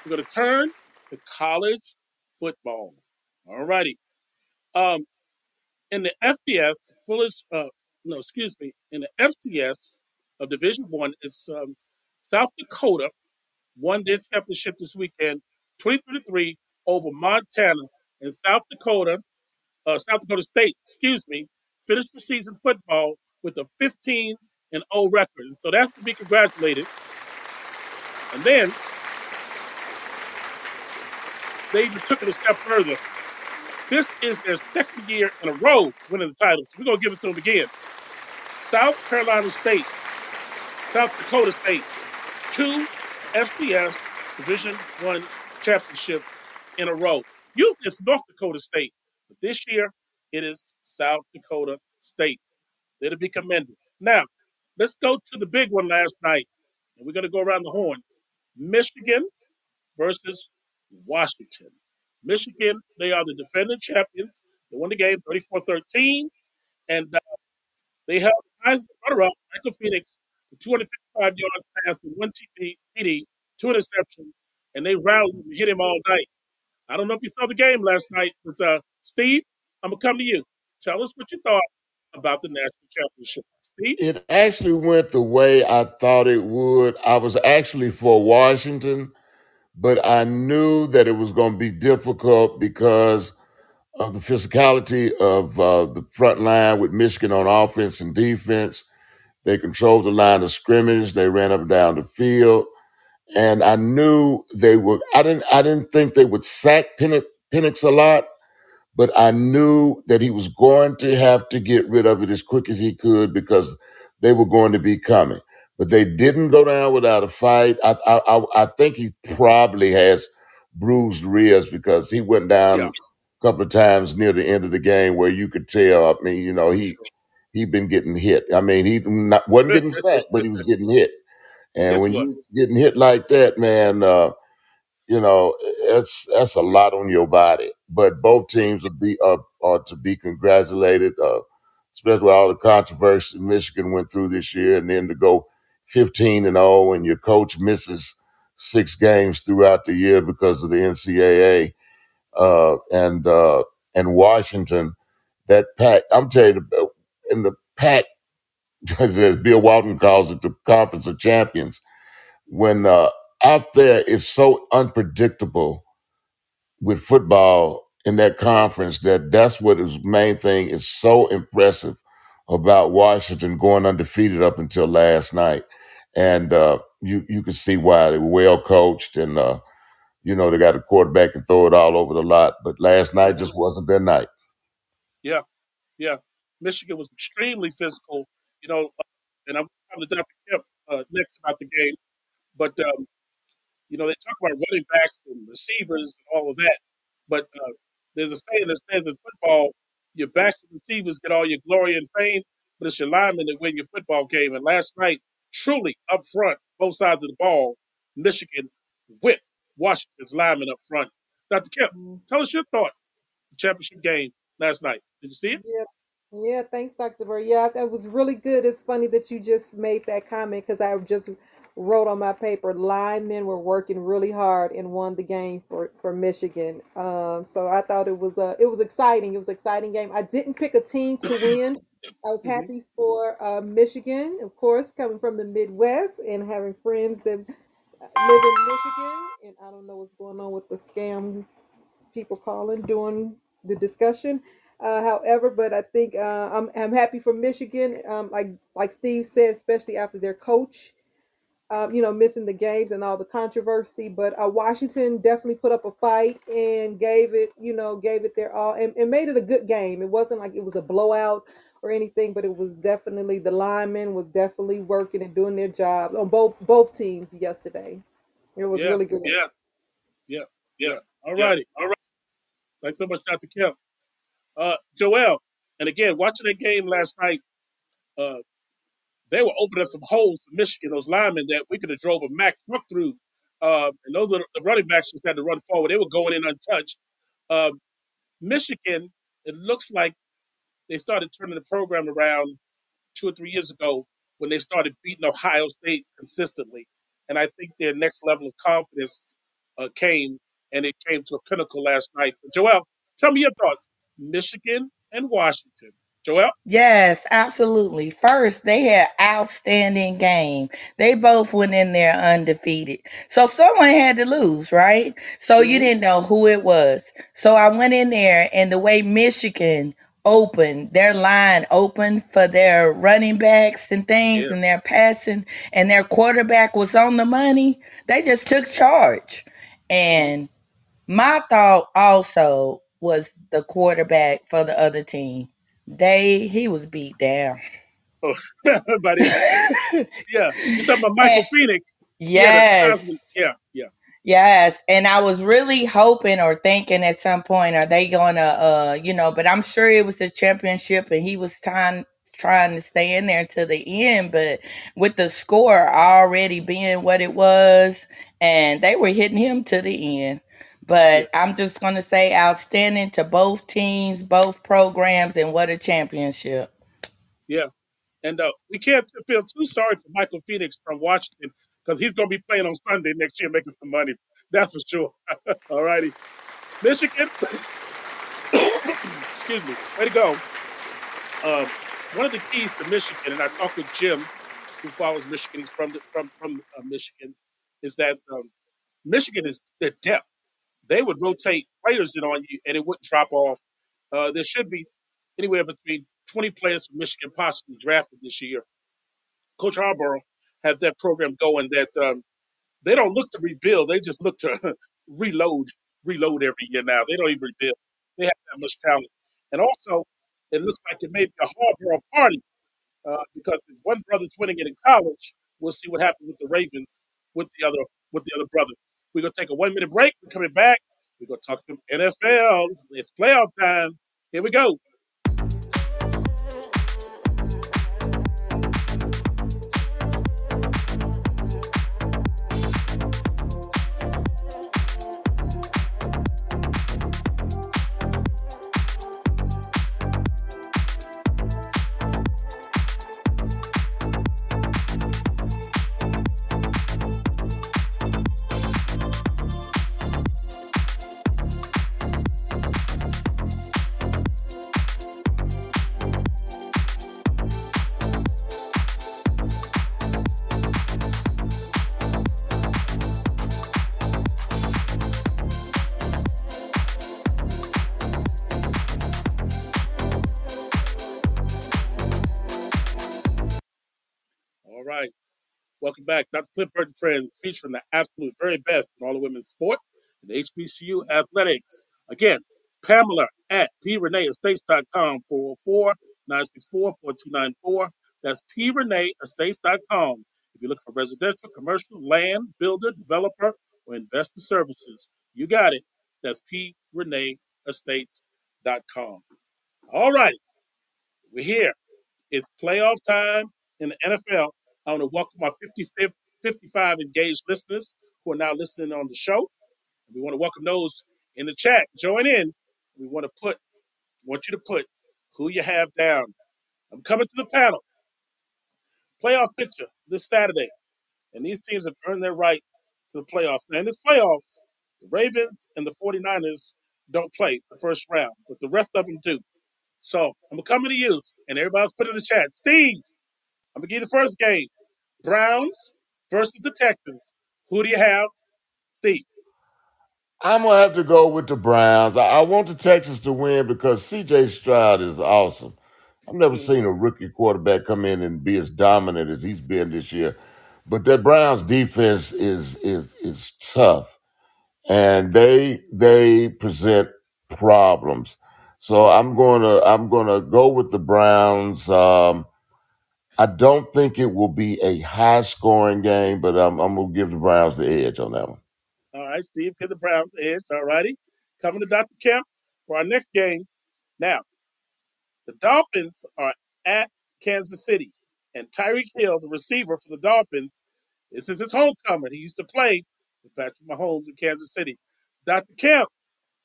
we're going to turn to college football. All righty. Um, In the FBS, Fullers, uh, no, excuse me, in the FCS of Division One, it's um, South Dakota won their championship this weekend, 23-3 over Montana and South Dakota, uh, South Dakota State, excuse me, finished the season football with a 15 and 0 record. And so that's to be congratulated. And then they even took it a step further. This is their second year in a row winning the title. So we're going to give it to them again. South Carolina State, South Dakota State, two FCS Division One championships in a row. Usually it's North Dakota State, but this year it is South Dakota State. They're be commended. Now, let's go to the big one last night, and we're going to go around the horn. Michigan versus Washington. Michigan, they are the defending champions. They won the game 34 13, and uh, they held the Heisman runner up, Michael Penix, for 255 yards passing, one TD, two interceptions, and they rallied and hit him all night. I don't know if you saw the game last night, but uh, Steve, I'm to come to you. Tell us what you thought about the national championship. Steve? It actually went the way I thought it would. I was actually for Washington, but I knew that it was going to be difficult because of the physicality of uh, the front line with Michigan on offense and defense. They controlled the line of scrimmage. They ran up and down the field, and I knew they would. I didn't. I didn't think they would sack Penix, Penix a lot but I knew that he was going to have to get rid of it as quick as he could because they were going to be coming. But they didn't go down without a fight. I I, I I think he probably has bruised ribs because he went down Yeah, a couple of times near the end of the game where you could tell. I mean, you know, he sure. he been getting hit. I mean, he not, wasn't getting sacked, but he was getting hit. And yes, when was. you getting hit like that, man. Uh, you know, it's that's a lot on your body. But both teams are be are, are to be congratulated, uh, especially with all the controversy Michigan went through this year, and then to go fifteen and zero, and your coach misses six games throughout the year because of the NCAA uh, and uh, and Washington. That Pac, I'm telling you, in the Pac, as Bill Walton calls it, the Conference of Champions. When uh, out there, it's so unpredictable with football in that conference that that's what is main thing is so impressive about Washington going undefeated up until last night. And uh, you you can see why they were well coached and uh, you know they got a quarterback and throw it all over the lot. But last night just wasn't their night. Yeah, yeah. Michigan was extremely physical, you know, uh, and I'm going to Dr. Kemp uh, next about the game. But um, You know, they talk about running backs and receivers and all of that, but uh, there's a saying that says in football, your backs and receivers get all your glory and fame, but it's your linemen that win your football game. And last night, truly up front, both sides of the ball, Michigan whipped Washington's linemen up front. Dr. Kemp, tell us your thoughts. The championship game last night. Did you see it? Yeah, yeah, thanks, Dr. Burt. Yeah, that was really good. It's funny that you just made that comment because I just wrote on my paper linemen were working really hard and won the game for, for Michigan. Um, so I thought it was uh, it was exciting. It was an exciting game. I didn't pick a team to win. I was hmm happy for uh, Michigan, of course, coming from the Midwest and having friends that live in Michigan. And I don't know what's going on with the scam people calling during the discussion. Uh, however, but I think uh, I'm I'm happy for Michigan. Um, like like Steve said, especially after their coach, um, you know, missing the games and all the controversy. But uh, Washington definitely put up a fight and gave it, you know, gave it their all and, and made it a good game. It wasn't like it was a blowout or anything, but it was definitely the linemen was definitely working and doing their job on both both teams yesterday. It was Yeah, really good. yeah, yeah, yeah. All righty. All right. Thanks so much, Dr. Kemp. Uh, Joel, and again, watching that game last night, uh, they were opening some holes for Michigan, those linemen that we could have drove a Mack truck through. Uh, and those are the running backs just had to run forward. They were going in untouched. Um, Michigan, it looks like they started turning the program around two or three years ago when they started beating Ohio State consistently. And I think their next level of confidence uh, came, and it came to a pinnacle last night. But Joel, tell me your thoughts. Michigan and Washington. Joel? Yes, absolutely. First, they had outstanding game. They both went in there undefeated. So someone had to lose, right? So you hmm didn't know who it was. So I went in there and the way Michigan opened, their line opened for their running backs and things Yes. and their passing and their quarterback was on the money. They just took charge. And my thought also was the quarterback for the other team. They he was beat down. Oh, it, yeah, you talking about Michael And Penix? Yes. Yeah, yeah, Yes, and I was really hoping or thinking at some point are they gonna uh you know, but I'm sure it was the championship and he was trying trying to stay in there to the end, but with the score already being what it was and they were hitting him to the end. But I'm just gonna say outstanding to both teams, both programs, and what a championship. yeah. And uh, we can't feel too sorry for Michael Penix from Washington because he's going to be playing on Sunday next year, making some money. That's for sure. All righty, Michigan. excuse me. Way to go. Um, one of the keys to Michigan, and I talked with Jim, who follows Michigan. He's from the, from from uh, Michigan. Is that um, Michigan is the depth. They would rotate players in on you, and it wouldn't drop off. Uh, there should be anywhere between 20 players from Michigan possibly drafted this year. Coach Harbaugh has that program going that um, they don't look to rebuild; they just look to reload, reload every year. Now they don't even rebuild; they have that much talent, and also it looks like it may be a Harbaugh party uh, because if one brother's winning it in college, we'll see what happens with the Ravens with the other with the other brother. We're gonna take a one minute break. We're coming back. We're gonna talk some NFL. It's playoff time. Here we go. Welcome back. Dr. Cliff Burt and Friends featuring the absolute very best in all the women's sports and HBCU athletics. Again, Pamela at preneeestates.com 404 964 4294. That's preneeestates.com. If you look for residential, commercial, land, builder, developer, or investor services, you got it. That's preneeestates.com. All right. We're here. It's playoff time in the NFL. I want to welcome our 55, 55 engaged listeners who are now listening on the show. We want to welcome those in the chat. Join in. We want to put, want you to put who you have down. I'm coming to the panel. Playoff picture this Saturday. And these teams have earned their right to the playoffs. Now, in this playoffs, the Ravens and the 49ers don't play the first round, but the rest of them do. So I'm coming to you, and everybody's put in the chat. Steve, I'm going to give you the first game. Browns versus the Texans. Who do you have? Steve. I'm gonna have to go with the Browns. I, I want the Texans to win because C.J. Stroud is awesome. I've never hmm seen a rookie quarterback come in and be as dominant as he's been this year. But that Browns defense is is is tough, and they they present problems. So I'm gonna I'm gonna go with the Browns. Um, I don't think it will be a high scoring game, but I'm, I'm gonna give the Browns the edge on that one. All right, Steve, give the Browns the edge. All righty. Coming to Dr. Kemp for our next game. Now, the Dolphins are at Kansas City, and Tyreek Hill, the receiver for the Dolphins, this is his homecoming. He used to play with Patrick Mahomes in Kansas City. Dr. Kemp,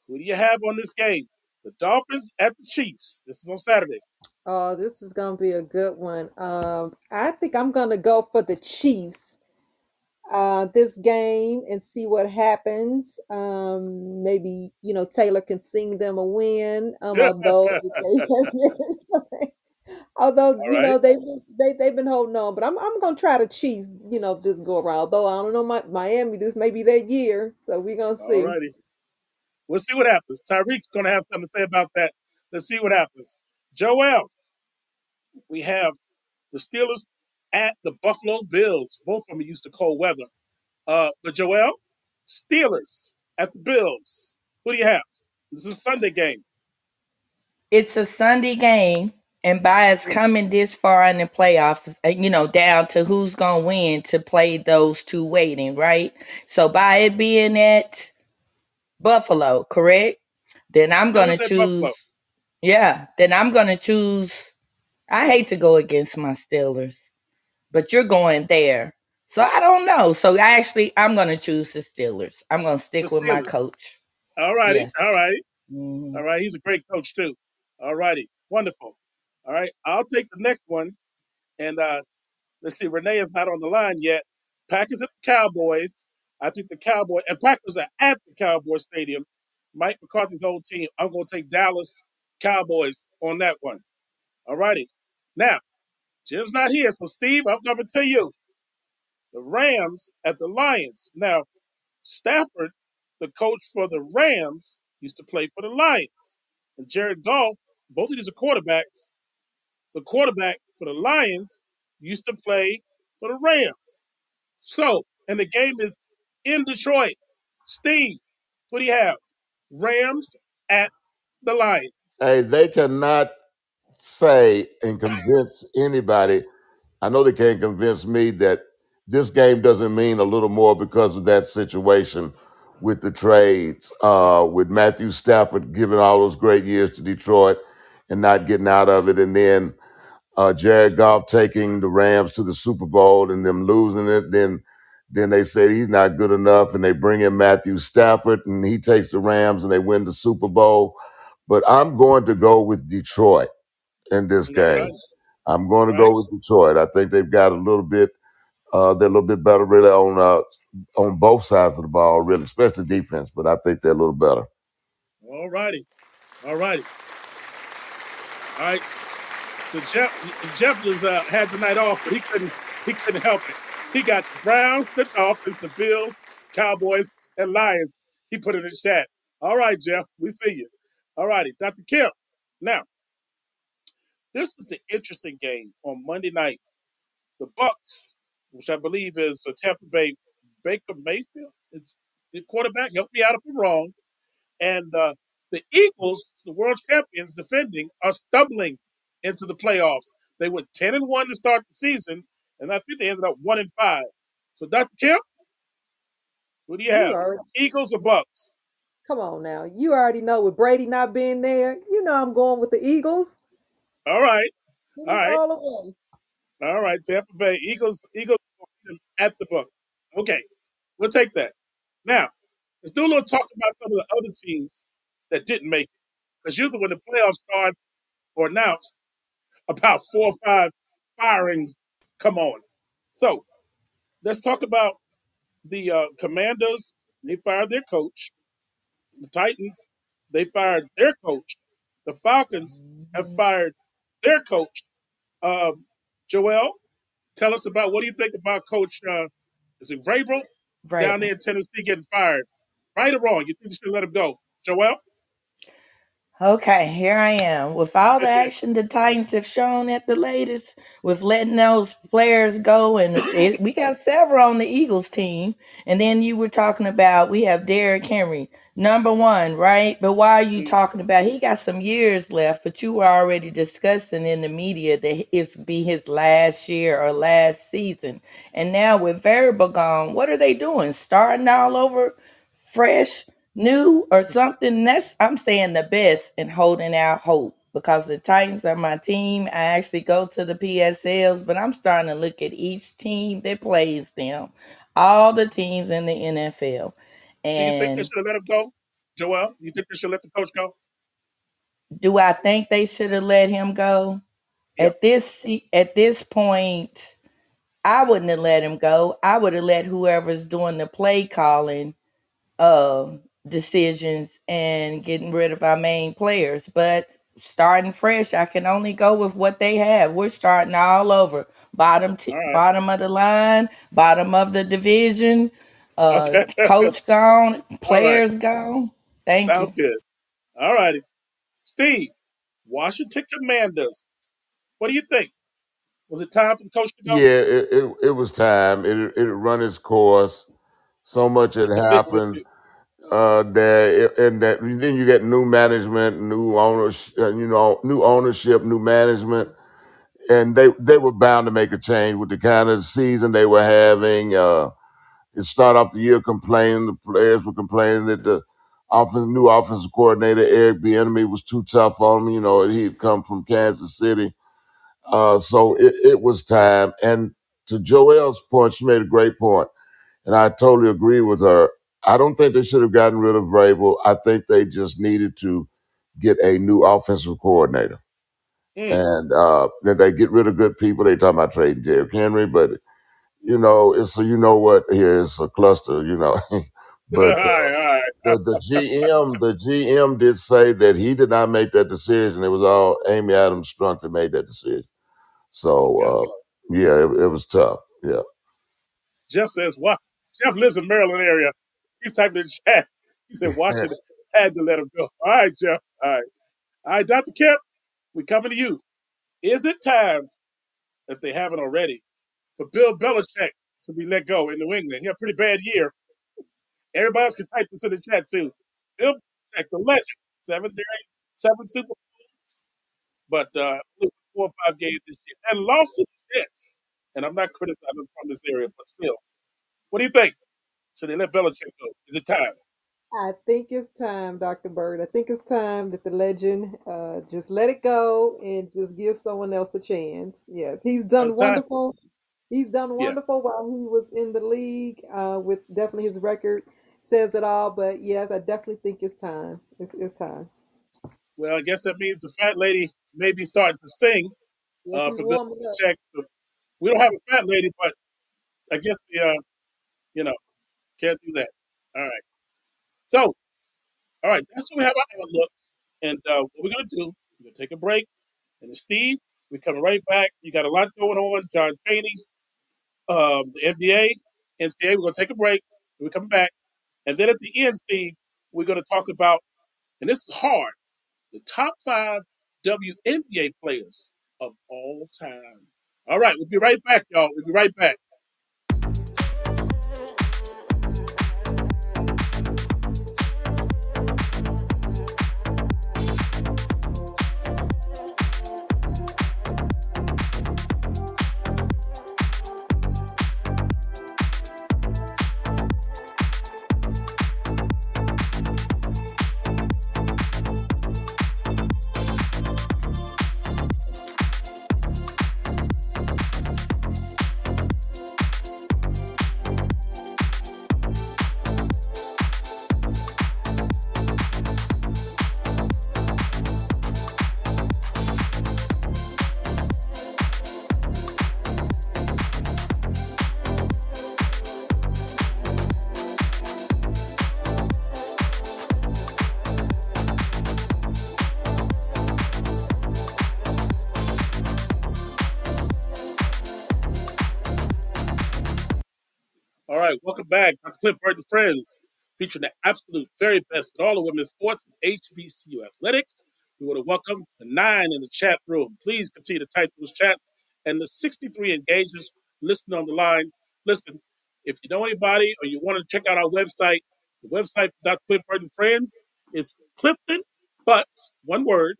who do you have on this game? The Dolphins at the Chiefs. This is on Saturday. Oh, this is gonna be a good one. Um, I think I'm gonna go for the Chiefs. uh, this game and see what happens. Um, maybe you know Taylor can sing them a win. Um, although although you right. know they they they've been holding on, but I'm I'm gonna try to Chiefs. You know this go around. Although I don't know my Miami, this may be their year, so we're gonna All see. righty. We'll see what happens. Tyreek's going to have something to say about that. Let's see what happens. Joel, we have the Steelers at the Buffalo Bills. Both of them are used to cold weather. Uh, but Joel, Steelers at the Bills. Who do you have? This is a Sunday game. It's a Sunday game, and by us coming this far in the playoffs, uh, you know, down to who's gonna win to play those two waiting, right? So by it being at Buffalo, correct? Then I'm gonna choose. Buffalo. Yeah, then I'm gonna choose. I hate to go against my Steelers, but you're going there. So I don't know. So I actually, I'm gonna choose the Steelers. I'm gonna stick with my coach. All righty. Yes. All righty. Mhm. All right. He's a great coach, too. All righty. Wonderful. All right. I'll take the next one. And uh, let's see. Renee is not on the line yet. Packers at the Cowboys. I think the Cowboys, and Packers are at the Cowboy Stadium. Mike McCarthy's old team. I'm going to take Dallas Cowboys on that one. All righty. Now, Jim's not here. So, Steve, I'm coming to you. The Rams at the Lions. Now, Stafford, the coach for the Rams, used to play for the Lions. And Jared Goff, both of these are quarterbacks. The quarterback for the Lions used to play for the Rams. So, and the game is in Detroit. Steve, what do you have? Rams at the Lions. Hey, they cannot say and convince anybody. I know they can't convince me that this game doesn't mean a little more because of that situation with the trades, uh, with Matthew Stafford giving all those great years to Detroit and not getting out of it, and then uh, Jared Goff taking the Rams to the Super Bowl and them losing it. Then, then they say he's not good enough, and they bring in Matthew Stafford, and he takes the Rams and they win the Super Bowl. But I'm going to go with Detroit in this game. I'm going to right. go with Detroit. I think they've got a little bit. Uh, they're a little bit better, really, on uh, on both sides of the ball, really, especially defense. But I think they're a little better. All righty. All righty. All right. So Jeff Jeff was uh, had the night off, but he couldn't he couldn't help it. He got the Browns, the Dolphins, the Bills, Cowboys, and Lions. He put it in the chat. All right, Jeff, we see you. All righty, Dr. Kim. Now, this is the interesting game on Monday night. The Bucks, which I believe is the Tampa Bay Baker Mayfield, it's the quarterback. Help me out if I'm wrong. And uh, the Eagles, the world champions defending, are stumbling into the playoffs. They went 10 and 1 to start the season, and I think they ended up 1 and 5. So, Dr. Kim, what do you You have? already Eagles or Bucks? come on now. You already know with Brady not being there. You know I'm going with the Eagles. All right. All right. all. All right. Tampa Bay Eagles, Eagles at the book. Okay. We'll take that. Now, let's do a little talk about some of the other teams that didn't make it. Because usually when the playoffs start or announced, about four or five firings come on. So let's talk about the uh, Commanders. They fired their coach. The Titans, they fired their coach. The Falcons have fired their coach. Um, Joel, tell us about what do you think about Coach? Uh, is it Vrabel down there in Tennessee getting fired? Right or wrong? You think they should let him go, Joel? Okay, here I am. With all the action the Titans have shown at the latest, with letting those players go, and it, we got several on the Eagles team. And then you were talking about we have Derrick Henry, number one, right? But why are you mm-hmm. talking about he got some years left? But you were already discussing in the media that it's be his last year or last season. And now with Vrabel gone, what are they doing? Starting all over fresh? new or something. That's I'm saying the best and holding out hope because the Titans are my team. I actually go to the PSLs, but I'm starting to look at each team that plays them, all the teams in the NFL. Do you think they should have let him go, Joel? You think they should let the coach go? do I think they should have let him go? Yep. At this at this point, I wouldn't have let him go. I would have let whoever's doing the play calling um decisions and getting rid of our main players. But starting fresh, I can only go with what they have. We're starting all over. Bottom t- All right. bottom of the line, bottom of the division, uh Okay. coach gone, All right. players gone. Thank Sounds you. good. All righty. Steve, Washington Commanders. What do you think? Was it time for the coach to Yeah, go? it, it, it was time. It it had run its course. So much had Agreed with happened you. uh, there, and that then you get new management, new owners, uh, you know, new ownership, new management, and they they were bound to make a change with the kind of season they were having. Uh, it started off the year complaining, the players were complaining that the offense, new offensive coordinator Eric Bieniemy was too tough on them. You know, he'd come from Kansas City Uh, so it, it was time. And to Joelle's point, she made a great point, and I totally agree with her. I don't think they should have gotten rid of Vrabel. I think they just needed to get a new offensive coordinator. Mm. And uh, then they get rid of good people. They talk about trading Derrick Henry, but you know, it's so you know what here is a cluster, you know. all but uh, right, all right. the the GM the GM did say that he did not make that decision. It was all Amy Adams Strunk that made that decision. So uh, yeah, it, it was tough. Yeah. Jeff says, what? Jeff lives in Maryland area. He's typing in chat. He said, Washington had to let him go. All right, Jeff. All right. All right, Dr. Kemp, we coming to you. Is it time, if they haven't already, for Bill Belichick to be let go in New England? He had a pretty bad year. Everybody else can type this in the chat too. Bill Belichick, the legend, seven, seven Super Bowls, but uh, four or five games this year, and lost to the Jets. And I'm not criticizing from this area, but still. What do you think? Should they let Belichick go? Is it time? I think it's time, Dr. Burt. I think it's time that the legend uh, just let it go and just give someone else a chance. Yes, he's done wonderful. He's done Yeah. wonderful while he was in the league. Uh, with definitely his record says it all. But yes, I definitely think it's time. It's, it's time. Well, I guess that means the fat lady may be starting to sing Yes, uh, he's for Bill warming up. Belichick. We don't have a fat lady, but I guess the uh, you know can't do that. All right. So, all right, that's what we have our outlook. And uh, what we're gonna do? We're gonna take a break. And then Steve, we're coming right back. You got a lot going on. John Chaney, um, the NBA, NCAA. We're gonna take a break. We're coming back. And then at the end, Steve, we're gonna talk about, and this is hard, the top five WNBA players of all time. All right, we'll be right back, y'all. We'll be right back. Welcome back. Dr. Cliff Burt and Friends, featuring the absolute very best in all of women's sports and HBCU athletics. We want to welcome the nine in the chat room. Please continue to type those chat and the 63 engagers listening on the line. Listen, if you know anybody or you want to check out our website, the website for Dr. Cliff Burt and Friends is Clifton Butts, one word,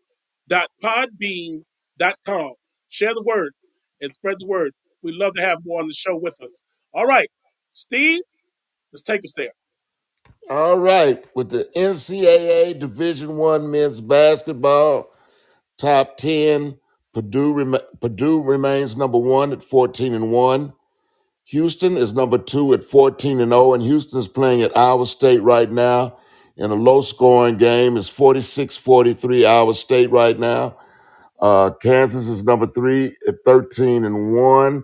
dot podbean dot com. Share the word and spread the word. We'd love to have more on the show with us. All right. Steve, let's take us there. All right. With the NCAA Division One men's basketball top ten, Purdue rem- Purdue remains number one at fourteen and one. Houston is number two at fourteen and zero, and Houston's playing at Iowa State right now in a low scoring game. It's 46-43 Iowa State right now. Uh, Kansas is number three at thirteen and one.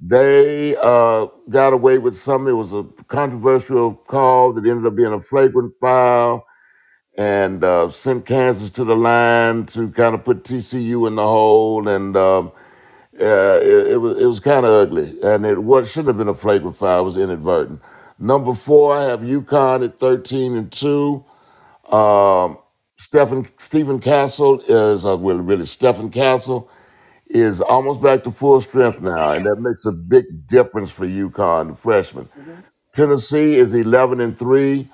They uh, got away with something. It was a controversial call that ended up being a flagrant foul and uh, sent Kansas to the line to kind of put TCU in the hole. And um, uh, it, it was it was kind of ugly. And it was, shouldn't have been a flagrant foul. It was inadvertent. Number four, I have UConn at 13 and 2. Um, Stephen Stephen Castle is uh, well, really Stephen Castle is almost back to full strength now, and that makes a big difference for UConn, the freshman. hmm Tennessee is 11 and three.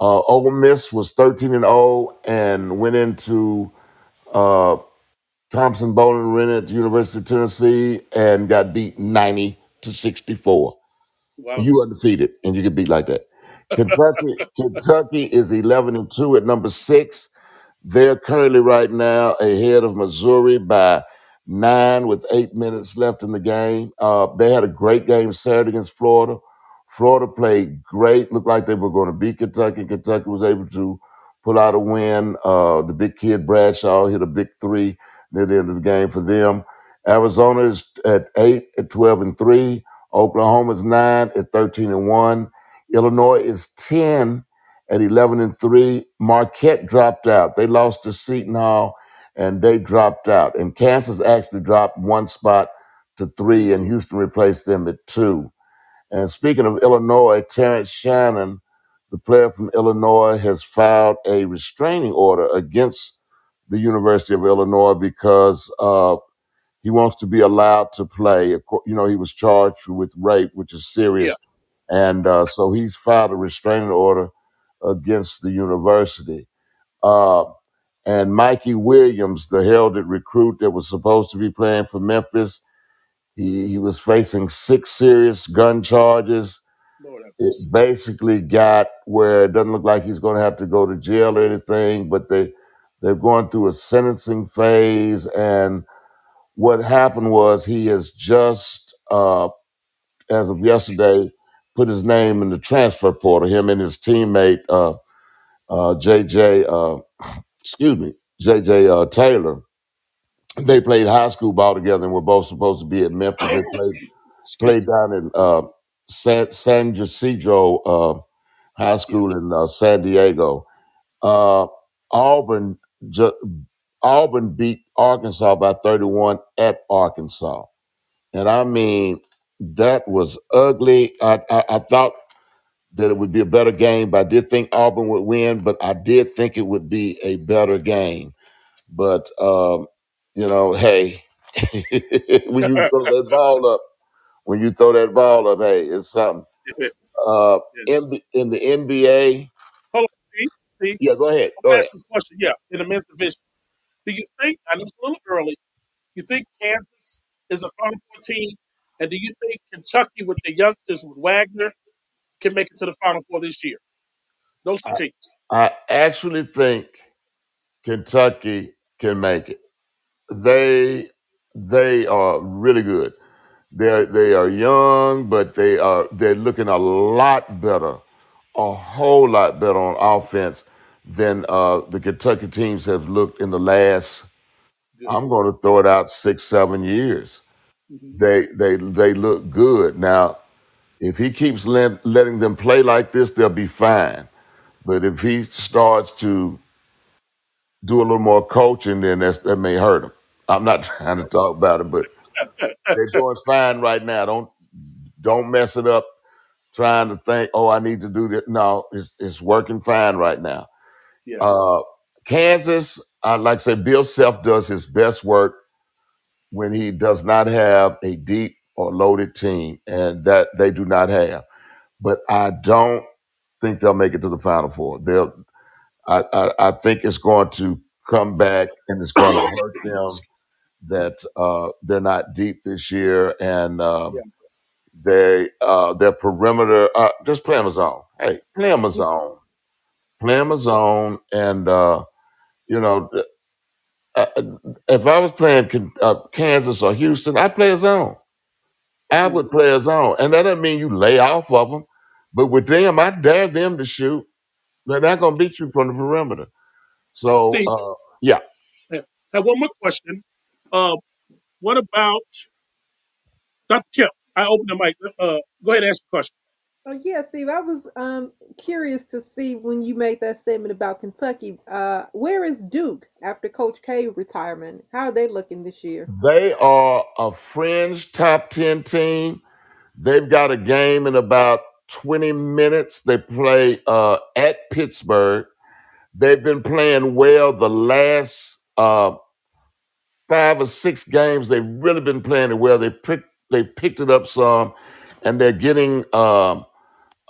Uh, Ole Miss was 13 and 0 and went into uh, Thompson Boling Arena at the University of Tennessee and got beat 90 to 64. Wow. You undefeated, and you get beat like that. Kentucky, Kentucky is 11 and two at number six. They're currently right now ahead of Missouri by nine with eight minutes left in the game. Uh, they had a great game Saturday against Florida. Florida played great, looked like they were going to beat Kentucky. Kentucky was able to pull out a win. Uh, the big kid Bradshaw hit a big three near the end of the game for them. Arizona is at eight at 12 and three. Oklahoma is nine at 13 and one. Illinois is 10 at 11 and 3. Marquette dropped out. They lost to Seton Hall and they dropped out. And Kansas actually dropped one spot to three, and Houston replaced them at two. And speaking of Illinois, Terrence Shannon, the player from Illinois, has filed a restraining order against the University of Illinois because uh, he wants to be allowed to play. Of You know, he was charged with rape, which is Yeah. serious and uh, so he's filed a restraining order against the university. Uh, and Mikey Williams, the heralded recruit that was supposed to be playing for Memphis, he, he was facing six serious gun charges. Lord have It mercy. basically got where it doesn't look like he's going to have to go to jail or anything, but they they're going through a sentencing phase. And what happened was he has just uh, as of yesterday, put his name in the transfer portal. Him and his teammate uh, uh, JJ, uh, excuse me, JJ uh, Taylor. They played high school ball together and we were both supposed to be at Memphis. They played played down in uh, San San Jacinto uh, High School in uh, San Diego. Uh, Auburn ju- Auburn beat Arkansas by 31 at Arkansas, and I mean that was ugly. I, I, I thought that it would be a better game. But I did think Auburn would win, but I did think it would be a better game. But um, you know, hey, when you throw that ball up, when you throw that ball up, hey, it's something. yes. Uh, in, the- in the NBA, Hold on. See, see. yeah, go ahead, I'm go ahead. a question. Yeah, in the men's division, do you think? I know it's a little early. You think Kansas is a Final Four team, and do you think Kentucky with the youngsters with Wagner can make it to the Final Four this year? Those two I, teams. I actually think Kentucky can make it. They they are really good. They they are young, but they are they're looking a lot better, a whole lot better on offense than uh, the Kentucky teams have looked in the last. Good. I'm going to throw it out six seven years. hmm They they they look good now. If he keeps let, letting them play like this, they'll be fine. But if he starts to do a little more coaching, then that's, that may hurt him. I'm not trying to talk about it, but they're doing fine right now. Don't don't mess it up trying to think, oh, I need to do this. No, it's, it's working fine right now. yeah. Uh, Kansas, I like I say, Bill Self does his best work when he does not have a deep or loaded team, and that they do not have. But I don't think they'll make it to the Final Four. They'll. I, I, I think it's going to come back, and it's going to hurt them that uh, they're not deep this year, and yeah. um, they uh, their perimeter. Uh, just play them a zone. Hey, play them a zone. Play them a zone, and uh, you know, uh, if I was playing uh, Kansas or Houston, I'd play a zone. I Mhm. would play a and that doesn't mean you lay off of them. But with them, I dare them to shoot. They're not going to beat you from the perimeter. So, Steve, uh, yeah, I have one more question. Uh, what about Dr. Kemp? I open the mic. Uh, go ahead and ask your question. Oh yeah, Steve. I was um curious to see when you made that statement about Kentucky. Uh, where is Duke after Coach K retirement? How are they looking this year? They are a fringe top 10 team. They've got a game in about 20 minutes. They play uh, at Pittsburgh. They've been playing well the last uh, five or six games. They've really been playing it well. They picked they picked it up some, and they're getting um,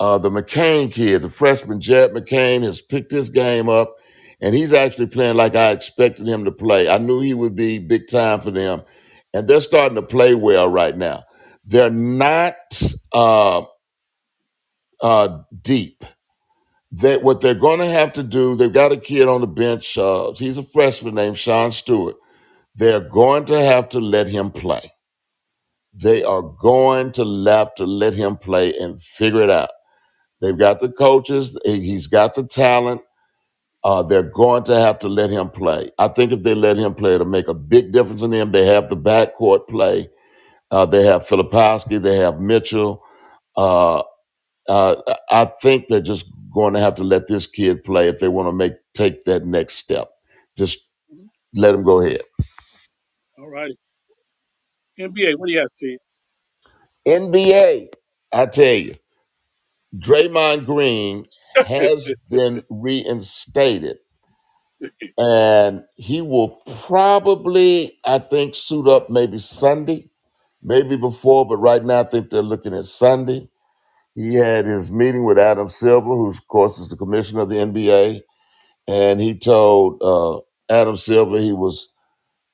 uh, the McCain kid, the freshman Jed McCain, has picked this game up, and he's actually playing like I expected him to play. I knew he would be big time for them, and they're starting to play well right now. They're not uh, uh, deep. That what they're going to have to do. They've got a kid on the bench. Uh, he's a freshman named Sean Stewart. They're going to have to let him play. They are going to have to let him play and figure it out. They've got the coaches. He's got the talent. Uh, they're going to have to let him play. I think if they let him play, it'll make a big difference in them. They have the backcourt play. Uh, they have Filipowski. They have Mitchell. Uh, uh, I think they're just going to have to let this kid play if they want to make take that next step. Just let him go ahead. All righty. NBA, what do you have, Steve? NBA, I tell you, Draymond Green has been reinstated and he will probably, I think, suit up maybe Sunday, maybe before, but right now I think they're looking at Sunday. He had his meeting with Adam Silver, who of course is the commissioner of the NBA, and he told uh, Adam Silver he was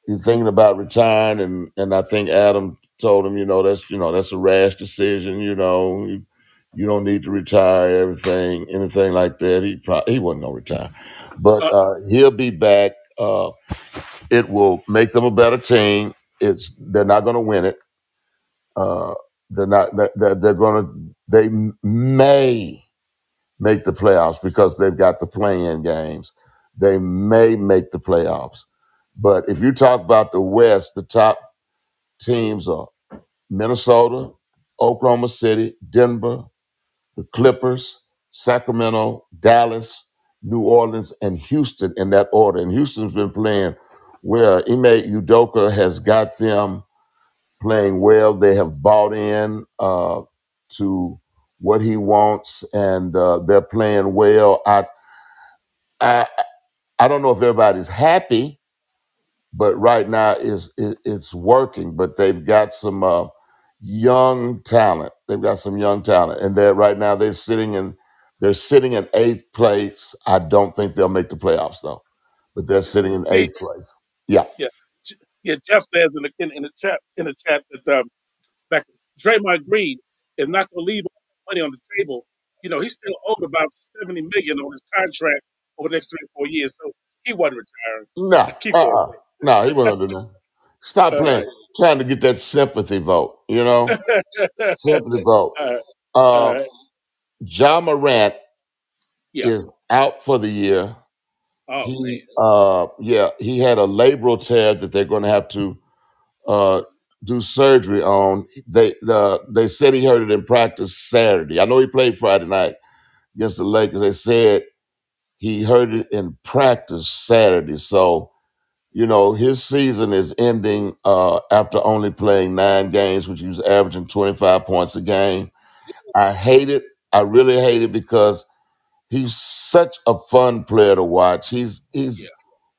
he's thinking about retiring, and and I think Adam told him, you know, that's you know that's a rash decision, you know, you, don't need to retire, everything, anything like that. He probably he wasn't gonna retire, but Uh, uh, he'll be back. Uh, it will make them a better team. It's they're not going to win it. Uh, they're not. They're, they're going to. They may make the playoffs because they've got the play-in games. They may make the playoffs. But if you talk about the West, the top teams are Minnesota, Oklahoma City, Denver, the Clippers, Sacramento, Dallas, New Orleans, and Houston in that order. And Houston's been playing well. Ime Udoka has got them playing well. They have bought in uh, to what he wants, and uh, they're playing well. I, I I don't know if everybody's happy, but right now it's it, it's working. But they've got some uh, young talent. They've got some young talent, and they're right now they're sitting in they're sitting in eighth place. I don't think they'll make the playoffs though, but they're sitting in eighth place. Yeah, yeah, J- yeah. Jeff says in the in, in the chat in the chat that um, back Draymond Green is not going to leave money on the table. You know, he's still owed about seventy million on his contract over the next three or four years, so he wasn't retiring. no, Keep uh, going. uh no, he wasn't gonna do that. Stop All playing, right. trying to get that sympathy vote. You know, sympathy vote. all right. All Uh, right. Ja Morant Yeah. is out for the year. Oh man. He, uh, yeah, he had a labral tear that they're going to have to uh, do surgery on. They the they said he heard it in practice Saturday. I know he played Friday night against the Lakers. They said he heard it in practice Saturday. So you know his season is ending uh, after only playing nine games, which he was averaging twenty five points a game. I hate it. I really hate it because he's such a fun player to watch. He's he's Yeah.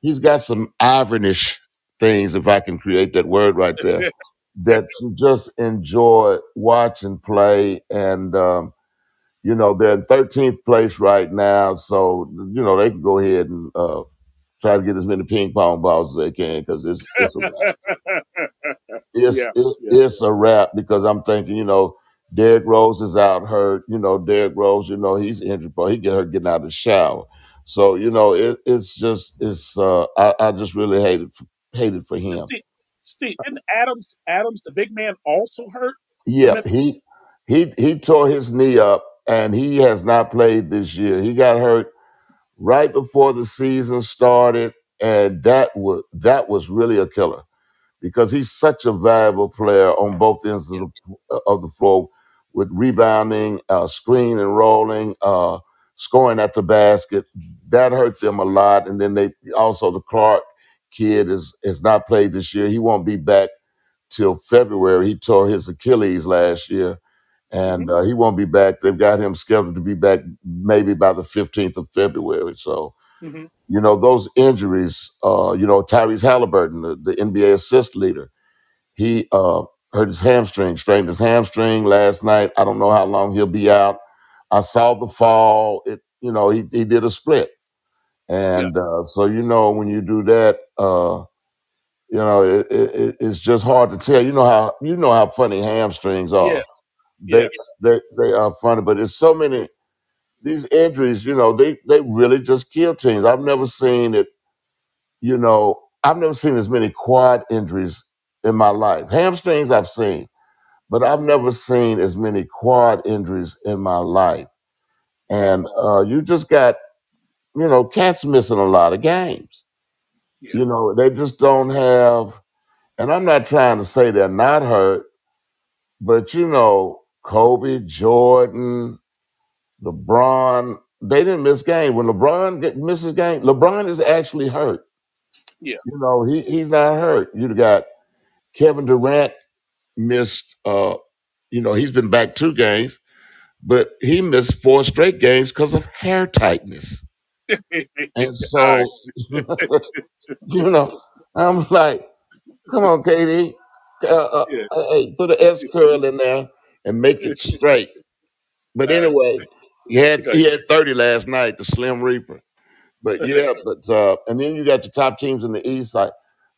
he's got some Ivanish things, if I can create that word right there, that you just enjoy watch and play. And um, you know they're in 13th place right now, so you know they can go ahead and uh, try to get as many ping pong balls as they can because it's it's a it's yeah. it, Yeah. it's a wrap because I'm thinking, you know, Derrick Rose is out hurt. You know, Derrick Rose, you know, he's injured, but he get hurt getting out of the shower. So you know, it, it's just it's. uh I, I just really hated hated for him. Steve, Steve, isn't Adams Adams the big man also hurt Yeah, he he he tore his knee up, and he has not played this year. He got hurt right before the season started, and that was that was really a killer because he's such a valuable player on both ends of the, of the floor with rebounding, uh, screen and rolling, uh, scoring at the basket. That hurt them a lot. And then they also the Clark kid is has not played this year. He won't be back till February. He tore his Achilles last year, and uh, he won't be back. They've got him scheduled to be back maybe by the fifteenth of February. So hmm you know those injuries. Uh, you know Tyrese Halliburton, the, the NBA assist leader, he uh, hurt his hamstring, strained his hamstring last night. I don't know how long he'll be out. I saw the fall. It you know he he did a split, Yeah. and uh, so you know when you do that. Uh, you know, it, it, it- it's just hard to tell. You know how you know how funny hamstrings Yeah. are. Yeah. They they they are funny, but it's so many these injuries. You know, they they really just kill teams. I've never seen it. You know, I've never seen as many quad injuries in my life. Hamstrings I've seen, but I've never seen as many quad injuries in my life. And uh, you just got you know cats missing a lot of games. Yeah. You know, they just don't have. And I'm not trying to say they're not hurt But you know, Kobe, Jordan, LeBron, they didn't miss game. When LeBron get, misses game, LeBron is actually hurt. Yeah. You know, he he's not hurt. You got Kevin Durant missed. uh, you know, he's been back two games, but he missed four straight games because of hair tightness. And so, you know, I'm like, come on, KD, uh, uh, Yeah. hey, put an S curl in there and make it straight. But All right. anyway, he had he had 30 last night, the Slim Reaper. But yeah, but uh, and then you got the top teams in the East. Like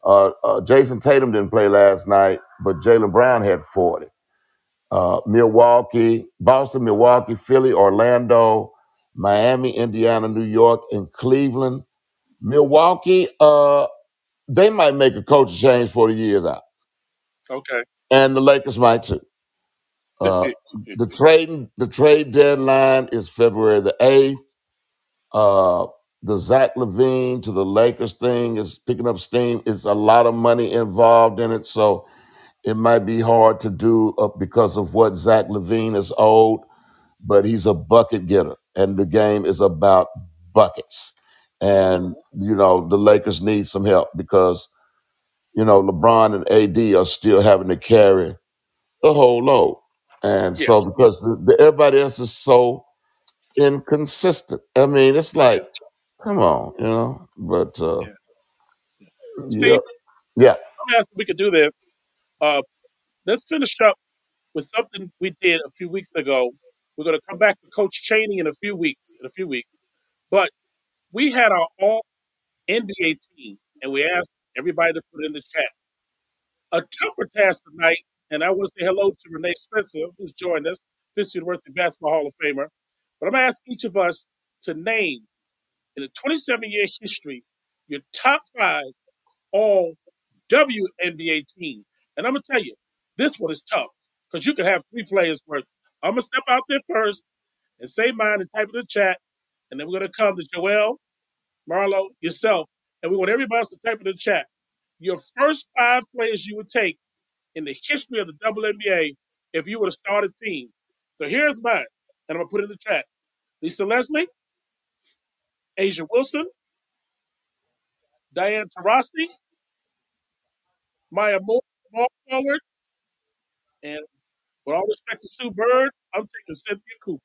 uh, uh, Jayson Tatum didn't play last night, but Jaylen Brown had 40. Uh, Milwaukee, Boston, Milwaukee, Philly, Orlando, Miami, Indiana, New York, and Cleveland. Milwaukee, uh, they might make a coaching change for the years out, okay. and the Lakers might too. Uh, the trade the trade deadline is February the eighth. Uh, the Zach LaVine to the Lakers thing is picking up steam. It's a lot of money involved in it, so it might be hard to do uh, because of what Zach LaVine is owed. But he's a bucket getter, and the game is about buckets. And you know the Lakers need some help because you know LeBron and AD are still having to carry the whole load, and yeah. so because the, the, everybody else is so inconsistent. I mean, it's Yeah. like, come on, you know. But uh, Yeah. yeah, Steve, yeah. I'm asking if we could do this. Uh, let's finish up with something we did a few weeks ago. We're going to come back to Coach Cheney in a few weeks. In a few weeks, but we had our all NBA team, and we asked everybody to put in the chat. A tougher task tonight, and I want to say hello to Renee Spencer, who's joined us, this University Basketball Hall of Famer. But I'm going to ask each of us to name, in a 27 year history, your top five all WNBA team. And I'm going to tell you, this one is tough because you can have three players worth. I'm going to step out there first and say mine and type it in the chat. And then we're going to come to Joel, Marlo, yourself, and we want everybody else to type in the chat. Your first five players you would take in the history of the WNBA if you would have started a team. So here's mine, and I'm to put it in the chat. Lisa Leslie, A'ja Wilson, Diana Taurasi, Maya Moore, small forward, and with all respect to Sue Bird, I'm taking Cynthia Cooper.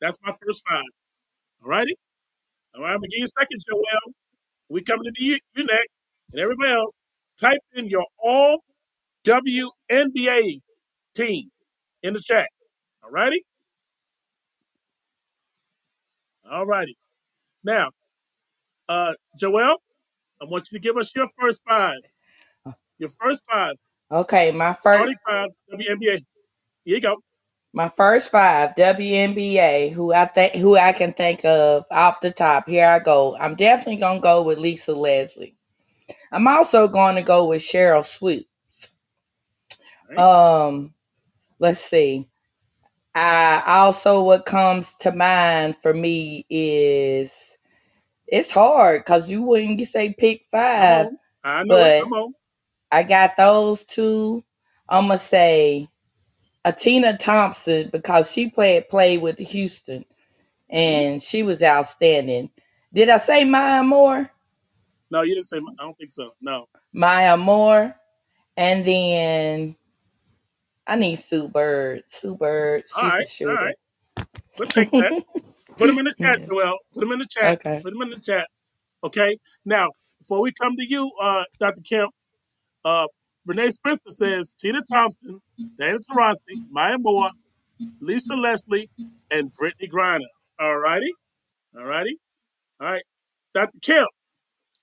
That's my first five. All righty? All right, I'm going to give you a second, Joel. We coming to you, you next, and everybody else. Type in your all WNBA team in the chat. All righty? All righty. Now, uh, Joel, I want you to give us your first five. Your first five. Okay, my first Starting five, WNBA. Here you go. my first five WNBA who I think who I can think of off the top. Here I go. I'm definitely gonna go with Lisa Leslie. I'm also going to go with Sheryl Swoopes. Right. Um, let's see. I also what comes to mind for me is it's hard because you wouldn't say pick five. I know it. but- Come on. I got those two. I'm gonna say Atina Thompson because she played played with Houston Mhm. and she was outstanding. Did I say Maya Moore? No, you didn't say. I don't think so. No. Maya Moore, and then I need Sue Bird. Sue Bird, All she's a right. All shooter. right. We'll take that. Put them in the chat, Yeah. Joel. Put them in the chat. Okay. Put them in the chat. Okay. Now, before we come to you, uh, Dr. Kemp, uh, Renee Spencer says Tina Thompson, Dana Taurasi, Maya Moore, Lisa Leslie, and Brittney Griner. All righty. All righty. All right. Dr. Kemp,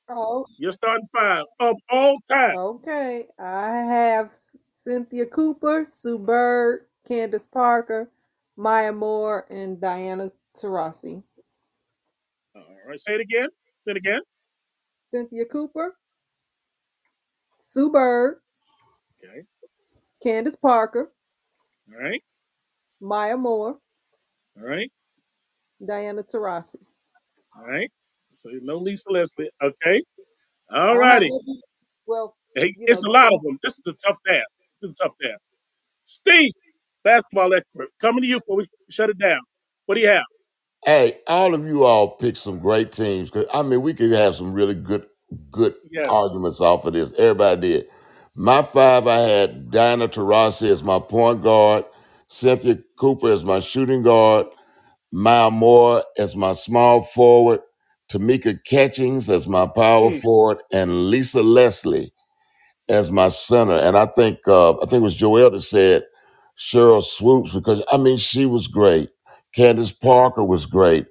Oh, you're starting five of all time. okay. I have C- Cynthia Cooper, Sue Bird, Candace Parker, Maya Moore, and Diana Taurasi. All right. Say it again. Say it again. Cynthia Cooper, Sue Bird, Okay. Candace Parker, All right. Maya Moore, All right. Diana Taurasi. All right. So no Lisa Leslie. Okay. I All don't righty. Well, Hey, you it's know, a lot of them. This is a tough task. This is a tough task. Steve, basketball expert, coming to you before we shut it down. What do you have? Hey, all of you all picked some great teams. 'cause, I mean, we could have some really good, good Yes. arguments off of this. Everybody did. My five, I had Diana Taurasi as my point guard, Cynthia Cooper as my shooting guard, Maya Moore as my small forward, Tamika Catchings as my power Mm, forward, and Lisa Leslie as my center. And I think uh, I think it was Joel that said Sheryl Swoopes because I mean she was great. Candace Parker was great.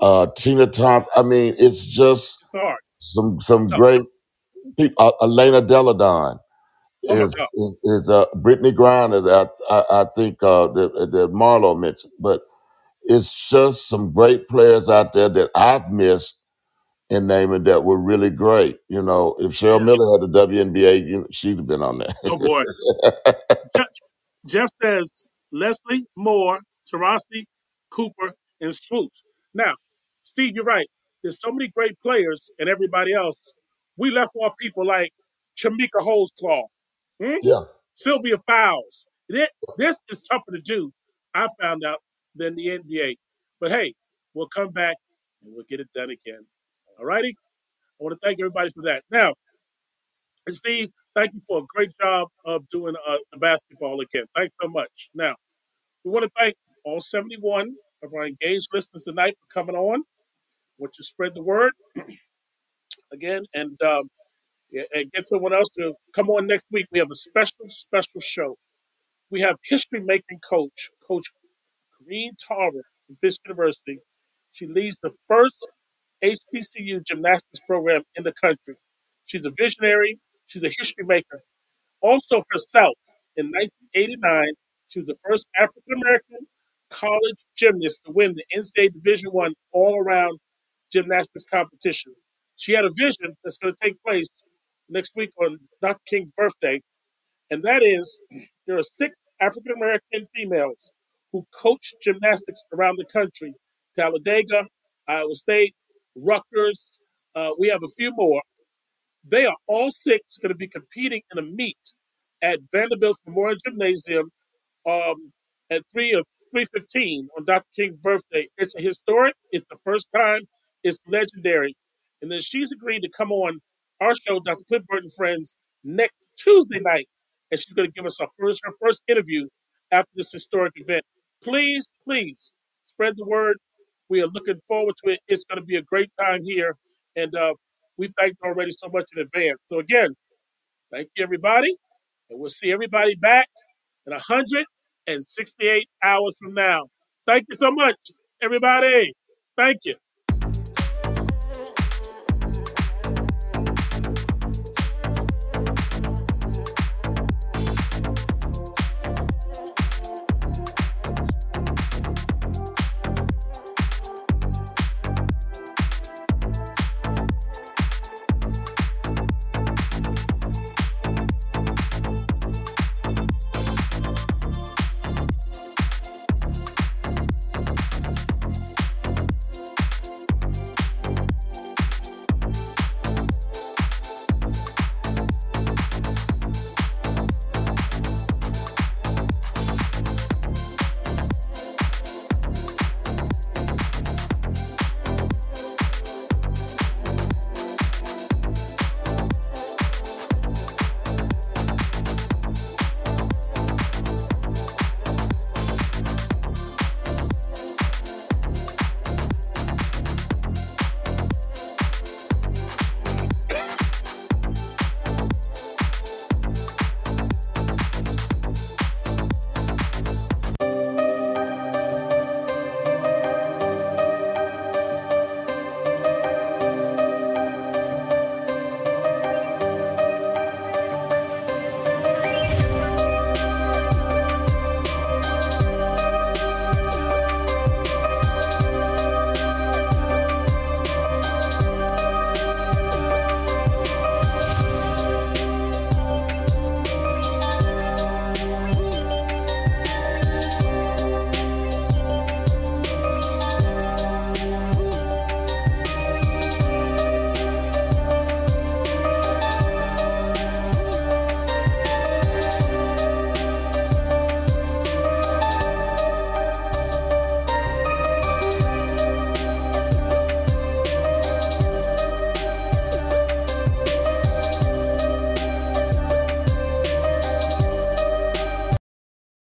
Uh, Tina Thompson. I mean, it's just it's hard. some some tough. great people. Uh, Elena Delle Donne Oh my is God. is, is uh, Brittney Griner that I, I, I think uh, that, that Marlo mentioned. But it's just some great players out there that I've missed in naming that were really great. You know, if Cheryl. Miller had the WNBA, you know, she'd have been on there. Oh boy. Jeff, Jeff says Leslie Moore, Taurasi, Cooper, and Swoopes. Now, Steve, you're right. There's so many great players and everybody else. We left off people like Chamique Holdsclaw, hmm? yeah. Sylvia Fowles. Thi- This is tougher to do, I found out, than the NBA. But hey, we'll come back and we'll get it done again. All righty? I want to thank everybody for that. Now, and Steve, thank you for a great job of doing uh, the basketball again. Thanks so much. Now, we want to thank all 71 of our engaged listeners tonight for coming on. Want to spread the word again and um, and get someone else to come on next week. We have a special, special show. We have history making coach, Coach Corrinne Tarver from Fisk University. She leads the first HBCU gymnastics program in the country. She's a visionary. She's a history maker. Also herself, in 1989, she was the first African American college gymnast to win the NCAA Division One all-around gymnastics competition. She had a vision that's going to take place next week on Dr. King's birthday, and that is there are six African American females who coach gymnastics around the country: Talladega, Iowa State, Rutgers. Uh, we have a few more. They are all six going to be competing in a meet at Vanderbilt's Memorial Gymnasium um, at three of three fifteen on Dr. King's birthday. It's a historic. It's the first time. It's legendary. And then she's agreed to come on our show, Dr. Cliff Burt and Friends, next Tuesday night, and she's going to give us first her first interview after this historic event. Please, please spread the word. We are looking forward to it. It's going to be a great time here, and uh, we thanked already so much in advance. So again, thank you everybody, and we'll see everybody back in 168 hours from now. Thank you so much, everybody. Thank you.